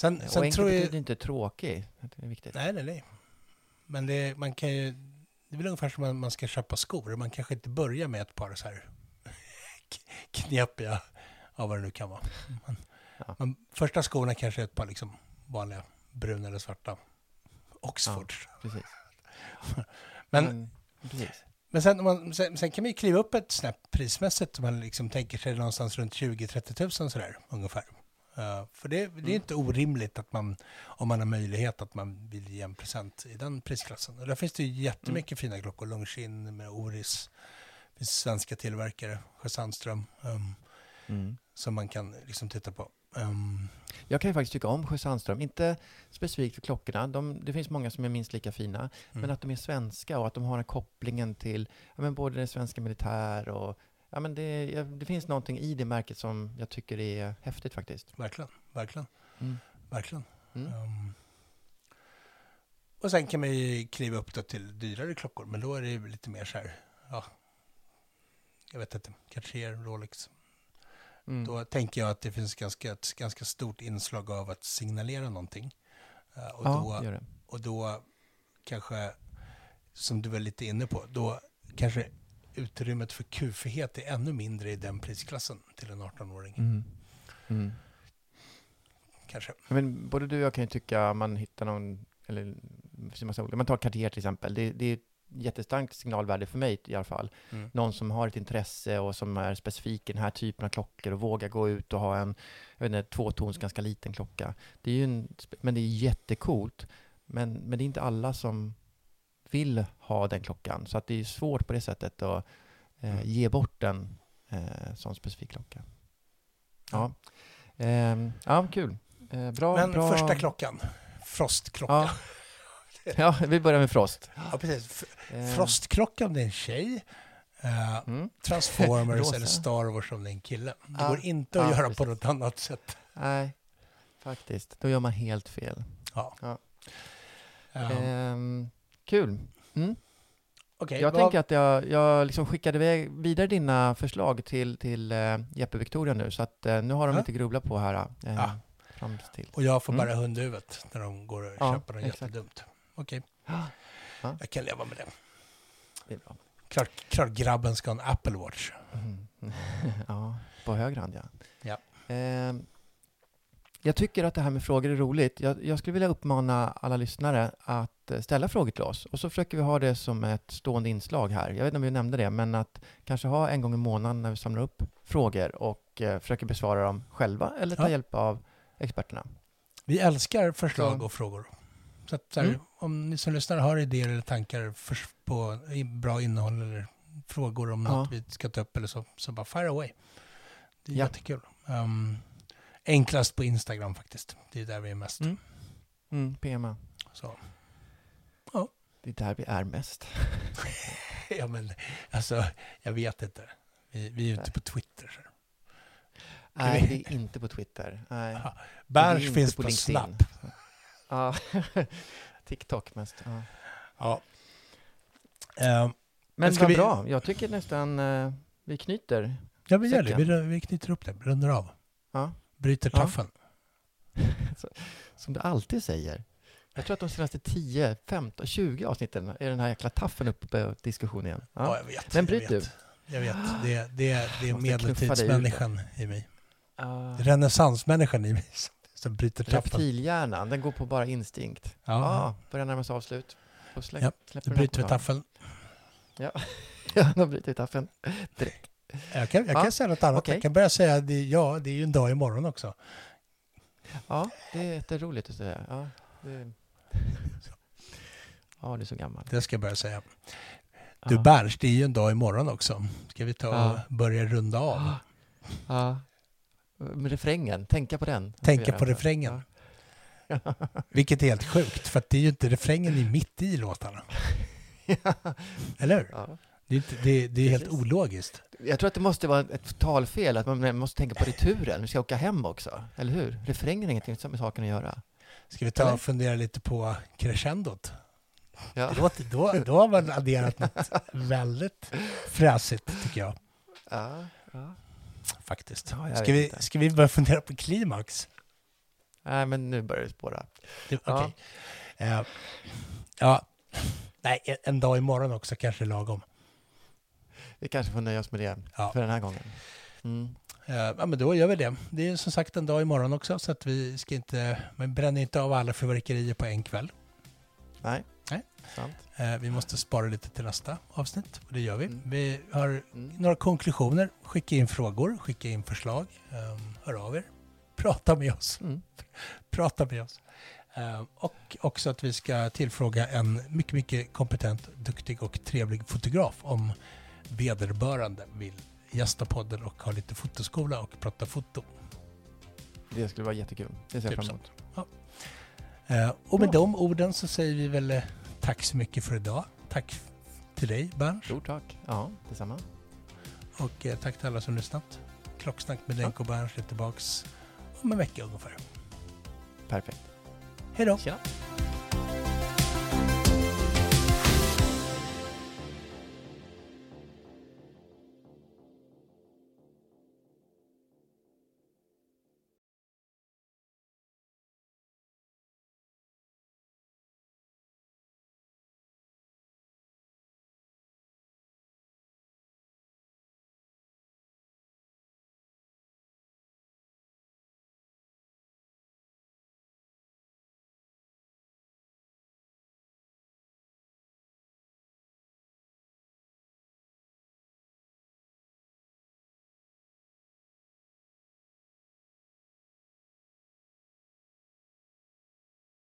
Sen, och sen enkel tror jag... betyder inte tråkig, det är viktigt. Nej, nej, nej. Men det, man kan ju... Det är väl ungefär som att man ska köpa skor. Man kanske inte börjar med ett par så här knepiga, ja vad det nu kan vara. Man, Ja. man, första skorna kanske är ett par liksom vanliga bruna eller svarta Oxfords. Precis. Men, precis. men sen, man, sen, sen kan man ju kliva upp ett snäpp prismässigt om man liksom tänker sig någonstans runt 20-30 tusen sådär ungefär. Eh, för det, det är Mm. inte orimligt att man, om man har möjlighet, att man vill ge en present i den prisklassen. Och där finns det ju jättemycket fina klockor. Longines med Oris, det finns svenska tillverkare, Sjö Sandström, um, Mm. som man kan liksom titta på. Um, Jag kan ju faktiskt tycka om Sjö Sandström, inte specifikt för klockorna. De, det finns många som är minst lika fina, men att de är svenska och att de har den kopplingen till ja, men både den svenska militär och ja, men det, ja, det finns någonting i det märket som jag tycker är häftigt faktiskt. verkligen, verkligen, Mm. verkligen. Mm. Um, och sen kan man ju kliva upp då till dyrare klockor, men då är det ju lite mer så här, ja, jag vet inte, Cartier, Rolex. Mm. Då tänker jag att det finns ganska, ett ganska stort inslag av att signalera någonting. Eh, och, ja, då, och då kanske, som du var lite inne på, då kanske utrymmet för kufighet är ännu mindre i den prisklassen till en 18-åring. Mm. Mm. Kanske. Men både du och jag kan ju tycka man hittar någon, eller massa olika, man tar Cartier till exempel, det, det är jättestarkt signalvärde för mig i alla fall. Mm. Någon som har ett intresse och som är specifik i den här typen av klockor och vågar gå ut och ha en, jag vet inte, tvåtons ganska liten klocka. Det är ju en, men det är jättecoolt. Men, men det är inte alla som vill ha den klockan, så att det är svårt på det sättet att eh, Mm. ge bort en eh, sån specifik klocka. Ja, Ehm, ja kul. Eh, bra, Men bra. första klockan, frostklocka. Ja. ja, vi börjar med Frost. Ja, precis. Eh, Frostklockan, det är en tjej. Eh, Mm. Transformers eller Star Wars om det är en kille. Det går inte att Ja, göra precis. på något annat sätt. Nej, faktiskt. Då gör man helt fel. Ja. Ja. Ehm, kul. Mm. Okej, jag vad- tänker att jag, jag liksom skickade iväg vidare dina förslag till, till uh, Jeppe Victoria nu, så att eh, nu har de Ja. lite grubbla på här. eh, Ja. Och jag får Mm. bara hundhuvudet när de går och Ja, köper något exakt. jättedumt. Okej, Ja, Ja. jag kan leva med det. det är bra. Klart, klart grabben ska ha en Apple Watch. Mm. ja, på höger hand ja. Ja. Ehm, jag tycker att det här med frågor är roligt. Jag, jag skulle vilja uppmana alla lyssnare att eh, ställa frågor till oss. Och så försöker vi ha det som ett stående inslag här. Jag vet inte om vi nämnde det, men att kanske ha en gång i månaden när vi samlar upp frågor och eh, försöker besvara dem själva eller ta Ja. hjälp av experterna. Vi älskar förslag Så. och frågor. Så, att, så här, Mm. om ni som lyssnar har idéer eller tankar för, på bra innehåll eller frågor om Ja. något vi ska ta upp eller så, så bara fire away. Det är Ja. jättekul. Um, enklast på Instagram faktiskt. Det är där vi är mest. Mm. Mm, PMA. Så. Det är där vi är mest. Ja, men alltså, jag vet inte. Vi, vi är ute Nej. på Twitter. Så. Nej, det är inte på Twitter. Nej. Ja, inte finns på, LinkedIn. Snap. Ja, TikTok mest. Ja. Ja. Ehm, Men vad vi- bra. Jag tycker nästan eh, vi knyter. ja, vi gör det. Vi, vi knyter upp det. Rundar av. Ja. Bryter Ja. taffen. Som du alltid säger. Jag tror att de senaste 10, 15, 20 avsnitten är den här jäkla taffen uppe på diskussion igen. Ja, Ja. jag vet. Men jag bryt vet. Jag vet. Det, det, det är medeltidsmänniskan i mig. Ah. Renässansmänniskan i mig som bryter tappen. Reptilhjärnan, den går på bara instinkt. Ja, Ja, börjar närma sig avslut. Släpp, Ja, här bryter vi taffeln. Ja, då bryter vi taffen. Jag kan, jag Ja, kan säga något annat. okej. Jag kan börja säga att det, ja, det är ju en dag imorgon också. Ja, det är jätteroligt att säga. Ja, det... ja, du är så gammal. Det ska jag börja säga. Du Ja. Berns, det är ju en dag imorgon också. Ska vi ta och Ja. börja runda av? Ja. Med refrängen, tänka på den. Tänka på refrängen. Ja. Vilket är helt sjukt, för att det är ju inte refrängen i mitt i låtarna. Eller hur? Ja. Det är, inte, det, det är helt Precis. ologiskt. Jag tror att det måste vara ett talfel, att man måste tänka på returen. Vi ska åka hem också, eller hur? Refrängen har ingenting med saken att göra. Ska vi ta Eller? och fundera lite på crescendot? Ja. Låter, då, då har man adderat något väldigt fräsigt, tycker jag. Ja, ja. Faktiskt. Ja, ska, vi, ska vi börja fundera på klimax? Nej, men nu börjar det spåra. Det- Ja. Okej. Eh, ja. Nej, en- dag imorgon också kanske är lagom. Vi kanske får nöja oss med det Ja. för den här gången. Mm. Eh, ja, men då gör vi det. Det är som sagt en dag imorgon också, så att vi ska inte... Men bränner inte av alla fyrverkerier på en kväll. Nej. Eh, vi måste spara lite till nästa avsnitt, och det gör vi. Mm. Vi har Mm. några konklusioner. Skicka in frågor, skicka in förslag. Um, hör av er. Prata med oss. Mm. Prata med oss. Eh, och också att vi ska tillfråga en mycket, mycket kompetent, duktig och trevlig fotograf om vederbörande vill gästa podden och ha lite fotoskola och prata foto. Det skulle vara jättekul. Det ser jag Typ fram emot. Eh, och med Bra. de orden så säger vi väl eh, tack så mycket för idag. Tack till dig Berns Stort tack. Ja, detsamma. och eh, tack till alla som lyssnat. Klocksnack med Denko och Berns är tillbaks om en vecka ungefär. Perfekt. Hej då! Tjena.